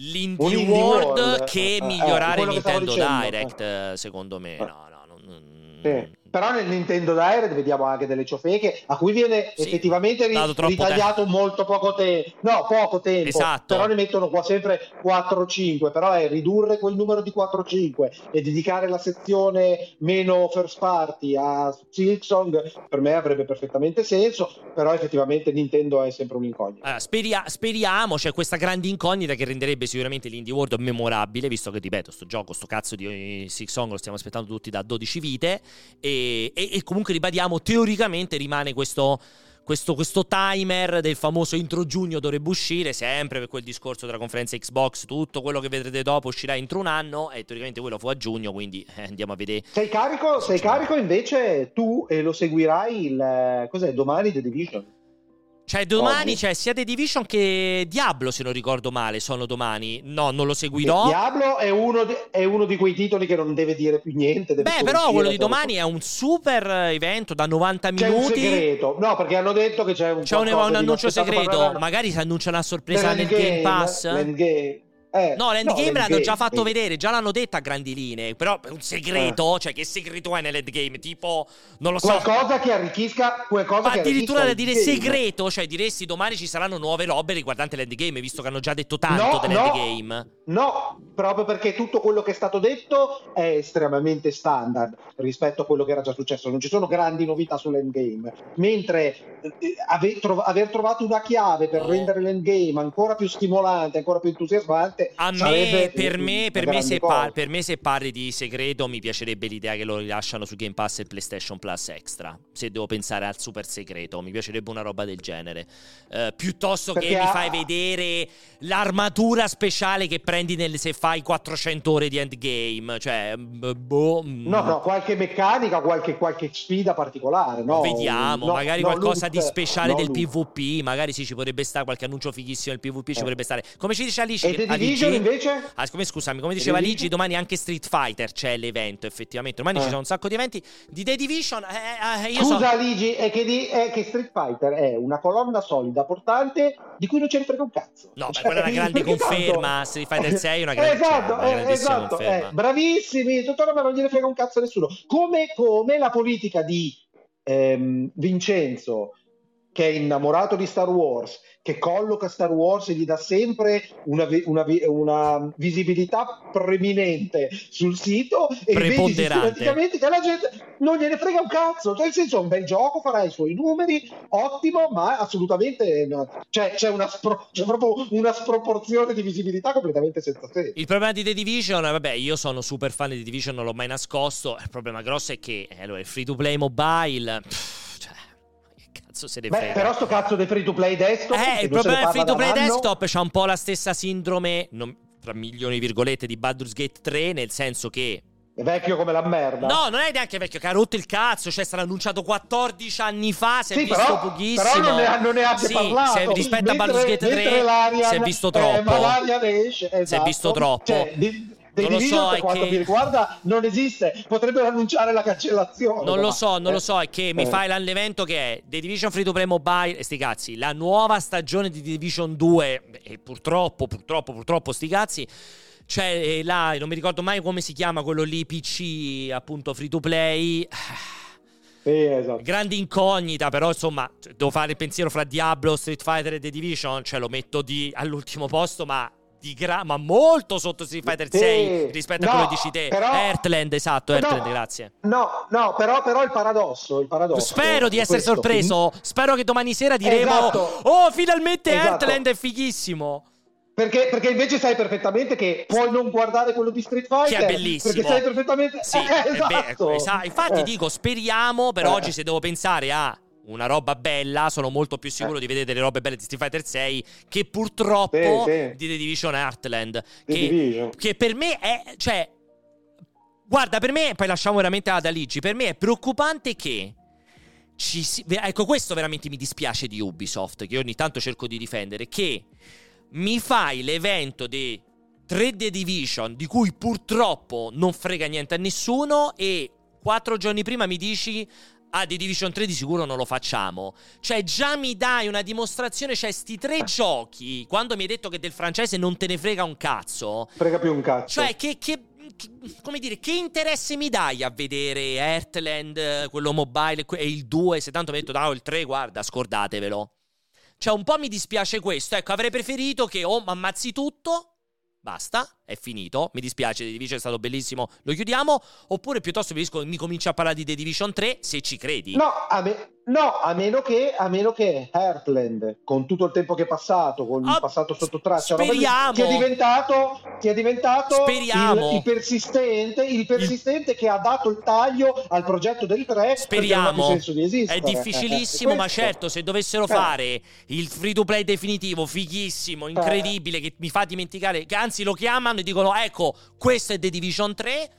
l'indie, indie world, world, che eh, migliorare eh, Nintendo Direct, eh. secondo me. No, no, non, sì. Però nel Nintendo Direct vediamo anche delle ciofeche a cui viene Sì, effettivamente ri- ritagliato tempo. molto poco tempo. No, poco tempo. Esatto. Però ne mettono qua sempre 4-5. Però è ridurre quel numero di 4-5 e dedicare la sezione meno first party a Silksong per me avrebbe perfettamente senso. Però effettivamente Nintendo è sempre un'incognita. Allora, speria- speriamo, c'è questa grande incognita che renderebbe sicuramente l'Indie World memorabile, visto che, ripeto, sto gioco, sto cazzo di Silksong lo stiamo aspettando tutti da 12 vite. E e, e, comunque ribadiamo, teoricamente rimane questo, questo, questo, timer del famoso intro giugno dovrebbe uscire, sempre per quel discorso della conferenza Xbox, tutto quello che vedrete dopo uscirà entro un anno e teoricamente quello fu a giugno, quindi eh, andiamo a vedere. Sei carico, sei carico invece tu e lo seguirai il... cos'è, domani The Division? Cioè, domani c'è cioè, sia The Division che Diablo, se non ricordo male, sono domani. No, non lo seguirò. Diablo è uno, di, è uno di quei titoli che non deve dire più niente. Beh, però quello di domani è un super evento da 90 c'è minuti. C'è un segreto. No, perché hanno detto che c'è un, c'è un, un annuncio segreto. Magari si annuncia una sorpresa nel Game Pass. L'endgame. Eh, no, l'endgame no, l'hanno già fatto vedere, già l'hanno detta a grandi linee. Però è un segreto, eh. cioè che segreto è nell'endgame? Tipo, non lo so. Qualcosa che arricchisca. Qualcosa Ma che addirittura da dire segreto, cioè diresti domani ci saranno nuove robe riguardanti l'endgame, visto che hanno già detto tanto no, dell'endgame. No, no, proprio perché tutto quello che è stato detto è estremamente standard rispetto a quello che era già successo. Non ci sono grandi novità sull'endgame. Mentre eh, aver trovato una chiave per Oh. rendere l'endgame ancora più stimolante, ancora più entusiasmante. A me, per me, per me, se par- per me, se parli di segreto, mi piacerebbe l'idea che lo rilasciano su Game Pass e PlayStation Plus Extra. Se devo pensare al super segreto, mi piacerebbe una roba del genere. Uh, piuttosto Perché che ha- mi fai vedere l'armatura speciale che prendi nel- se fai 400 ore di endgame. Cioè, b- boh. mm. No, no, qualche meccanica, qualche, qualche sfida particolare. No, Vediamo, no, magari no, qualcosa loot, di speciale del loot. PvP. Magari sì, ci potrebbe stare qualche annuncio fighissimo del PvP. Ci Eh. potrebbe stare. Come ci dice Alice? E Division invece? Ah, come, scusami, come diceva? Ligi, domani anche Street Fighter c'è l'evento, effettivamente. Domani Eh. ci sono un sacco di eventi. Di The Division, eh, eh, Scusa so... Ligi, è che, di- è che Street Fighter è una colonna solida, portante, di cui non ce ne frega un cazzo. No, Cioè, quella è una grande perché [LAUGHS] tanto- conferma. Street Fighter 6 è una grande- esatto, cioè, una eh, esatto, conferma. eh, bravissimi, tutta roba non gliene frega un cazzo a nessuno. Come, come la politica di ehm, Vincenzo, che è innamorato di Star Wars, che colloca Star Wars e gli dà sempre una, una una visibilità preminente sul sito e vedi Preponderante. sistematicamente che la gente non gliene frega un cazzo. Cioè, nel senso, è un bel gioco, farà i suoi numeri, ottimo, ma assolutamente no. cioè, c'è, una spro- c'è proprio una sproporzione di visibilità completamente senza senso. Il problema di The Division, vabbè, io sono super fan di The Division, non l'ho mai nascosto. Il problema grosso è che eh, allora, il free to play mobile. pff, cazzo se ne Beh, frega. però sto cazzo di free to play desktop. Eh, il problema del free to play desktop c'ha un po' la stessa sindrome, non- tra milioni di virgolette, di Baldur's Gate 3, nel senso che. È vecchio come la merda. No, non è neanche vecchio, che ha rotto il cazzo. Cioè, sarà annunciato 14 anni fa. Si è Sì, visto però, pochissimo. però non ne, non ne abbia Sì, parlato. se- rispetto a Mentre- Baldur's Gate 3, mentre l'Arian- si è visto eh, troppo. l'Arian esce, Si è esatto. visto troppo. Cioè, di, Division, so, per quanto che- mi riguarda, non esiste. Potrebbero annunciare la cancellazione. Non lo so, non lo so, è che mi Eh. fai l'evento che è The Division Free to Play Mobile e sti cazzi, la nuova stagione di The Division 2 e purtroppo, purtroppo, purtroppo sti cazzi c'è eh, là, non mi ricordo mai come si chiama quello lì PC appunto free to play. Sì, esatto. Grande incognita, però insomma, cioè, devo fare il pensiero fra Diablo, Street Fighter e The Division, cioè lo metto di, all'ultimo posto, ma di gra- ma molto sotto Street Fighter Sì. 6 rispetto a No, quello che dici te. però- Earthland, esatto, No. Earthland, grazie. No, no, però, però il paradosso, il paradosso Spero di essere questo. sorpreso. Spero che domani sera diremo: Esatto. Oh, finalmente Esatto. Earthland è fighissimo. Perché, perché invece sai perfettamente che puoi non guardare quello di Street Fighter. Che è bellissimo. Perché sai perfettamente. Sì, Eh, [LAUGHS] è be- esatto. esa- Infatti, Eh. dico: speriamo. Per Eh. oggi, se devo pensare a una roba bella, sono molto più sicuro Eh. di vedere delle robe belle di Street Fighter 6 che purtroppo Sì, sì. di The Division Heartland. The Che, Division. che per me è. Cioè, guarda, per me, poi lasciamo veramente ad Aligi. Per me è preoccupante che si, ecco, questo veramente mi dispiace di Ubisoft, che ogni tanto cerco di difendere, che mi fai l'evento di 3 The Division, di cui purtroppo non frega niente a nessuno, e quattro giorni prima mi dici ah, The Division 3 di sicuro non lo facciamo. Cioè, già mi dai una dimostrazione, cioè, sti tre giochi, quando mi hai detto che del francese non te ne frega un cazzo. Frega più un cazzo. Cioè, che, che come dire, che interesse mi dai a vedere Heartland, quello mobile e il 2? Se tanto mi hai detto, no, il 3, guarda, scordatevelo. Cioè, un po' mi dispiace questo. Ecco, avrei preferito che o oh, ammazzi tutto, basta, è finito. Mi dispiace, The Division è stato bellissimo, lo chiudiamo. Oppure piuttosto mi cominci a parlare di The Division 3, se ci credi. No, a me, No, a meno che, a meno che Heartland, con tutto il tempo che è passato, con il oh, passato sotto traccia, speriamo. Sia diventato, sia diventato il, il, persistente, il persistente il... che ha dato il taglio al progetto del 3. Speriamo. Senso di è difficilissimo, ma certo, se dovessero eh. fare il free to play definitivo, fighissimo, incredibile, eh. che mi fa dimenticare, che anzi lo chiamano e dicono, ecco, questo è The Division 3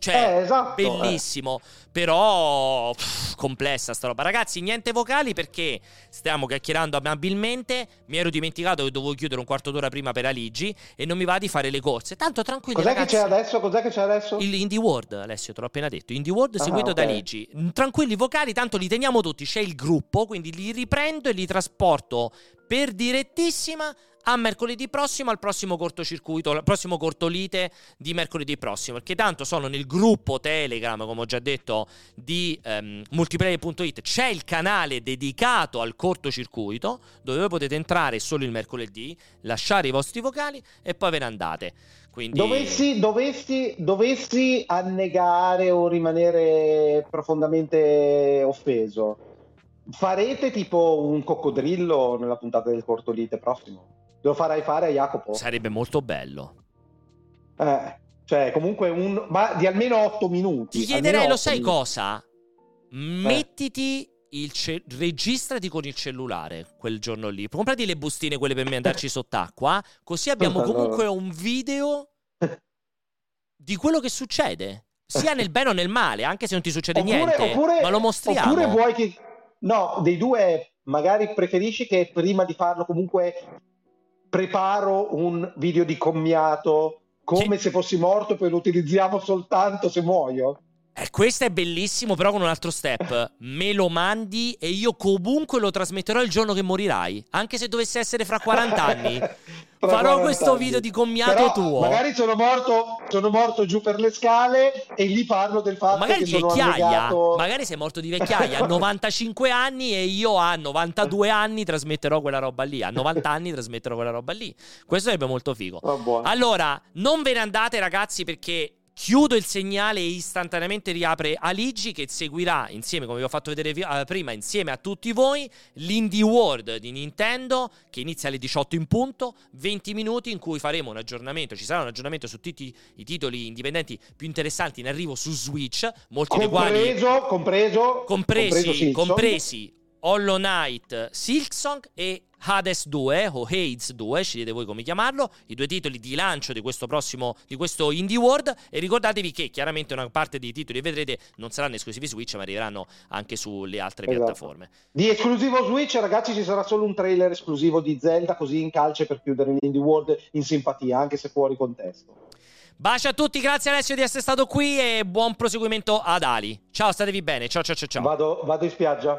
cioè, eh, esatto, bellissimo. Eh. Però pff, complessa sta roba. Ragazzi, niente vocali perché stiamo chiacchierando amabilmente. Mi ero dimenticato che dovevo chiudere un quarto d'ora prima per Aligi e non mi va di fare le corse. Tanto tranquilli. Cos'è ragazzi. che c'è adesso? Cos'è che c'è adesso? Il Indie World, Alessio, te l'ho appena detto. Indie World ah, seguito okay. da Aligi. Tranquilli vocali, tanto li teniamo tutti. C'è il gruppo, quindi li riprendo e li trasporto per direttissima a mercoledì prossimo, al prossimo cortocircuito, al prossimo cortolite di mercoledì prossimo, perché tanto sono nel gruppo Telegram, come ho già detto, di um, multiplayer.it, c'è il canale dedicato al cortocircuito, dove voi potete entrare solo il mercoledì, lasciare i vostri vocali e poi ve ne andate. Quindi... Dovessi, dovessi, dovessi annegare o rimanere profondamente offeso, farete tipo un coccodrillo nella puntata del cortolite prossimo? Lo farai fare a Jacopo? Sarebbe molto bello. Eh, cioè, comunque un... Ma di almeno 8 minuti. Ti chiederei, lo sai minuti. cosa? Mettiti il ce- registrati con il cellulare quel giorno lì. Comprati le bustine, quelle per me andarci [LAUGHS] sott'acqua. Così abbiamo comunque un video [LAUGHS] di quello che succede. Sia nel bene o nel male, anche se non ti succede oppure, niente. Oppure, ma lo mostriamo. Oppure vuoi che. No, dei due magari preferisci che prima di farlo comunque preparo un video di commiato come sì. se fossi morto, poi lo utilizziamo soltanto se muoio. Eh, questo è bellissimo, però con un altro step. Me lo mandi e io comunque lo trasmetterò il giorno che morirai. Anche se dovesse essere fra 40 anni. [LAUGHS] Farò questo video di commiato Però tuo. Magari sono morto, sono morto giù per le scale e gli parlo del fatto magari che vecchiaia. Annegato... Magari sei morto di vecchiaia a 95 anni e io a 92 anni trasmetterò quella roba lì. A 90 anni trasmetterò quella roba lì. Questo sarebbe molto figo. Oh, allora, non ve ne andate ragazzi perché Chiudo il segnale e istantaneamente riapre Aligi che seguirà insieme, come vi ho fatto vedere uh, prima, insieme a tutti voi, l'Indie World di Nintendo che inizia alle 18 in punto, 20 minuti in cui faremo un aggiornamento, ci sarà un aggiornamento su tutti i titoli indipendenti più interessanti in arrivo su Switch, molti compreso, dei quali... Compreso, compresi, compresi, compresi Hollow Knight, Silksong e Hades 2 o Hades 2, scegliete voi come chiamarlo, i due titoli di lancio di questo prossimo, di questo Indie World e ricordatevi che chiaramente una parte dei titoli vedrete non saranno esclusivi Switch ma arriveranno anche sulle altre esatto. piattaforme. Di esclusivo Switch ragazzi ci sarà solo un trailer esclusivo di Zelda così in calce per chiudere l'Indie World in simpatia anche se fuori contesto. Bacio a tutti, grazie Alessio di essere stato qui e buon proseguimento ad Ali. Ciao, statevi bene. Ciao ciao ciao ciao. Vado, vado in spiaggia.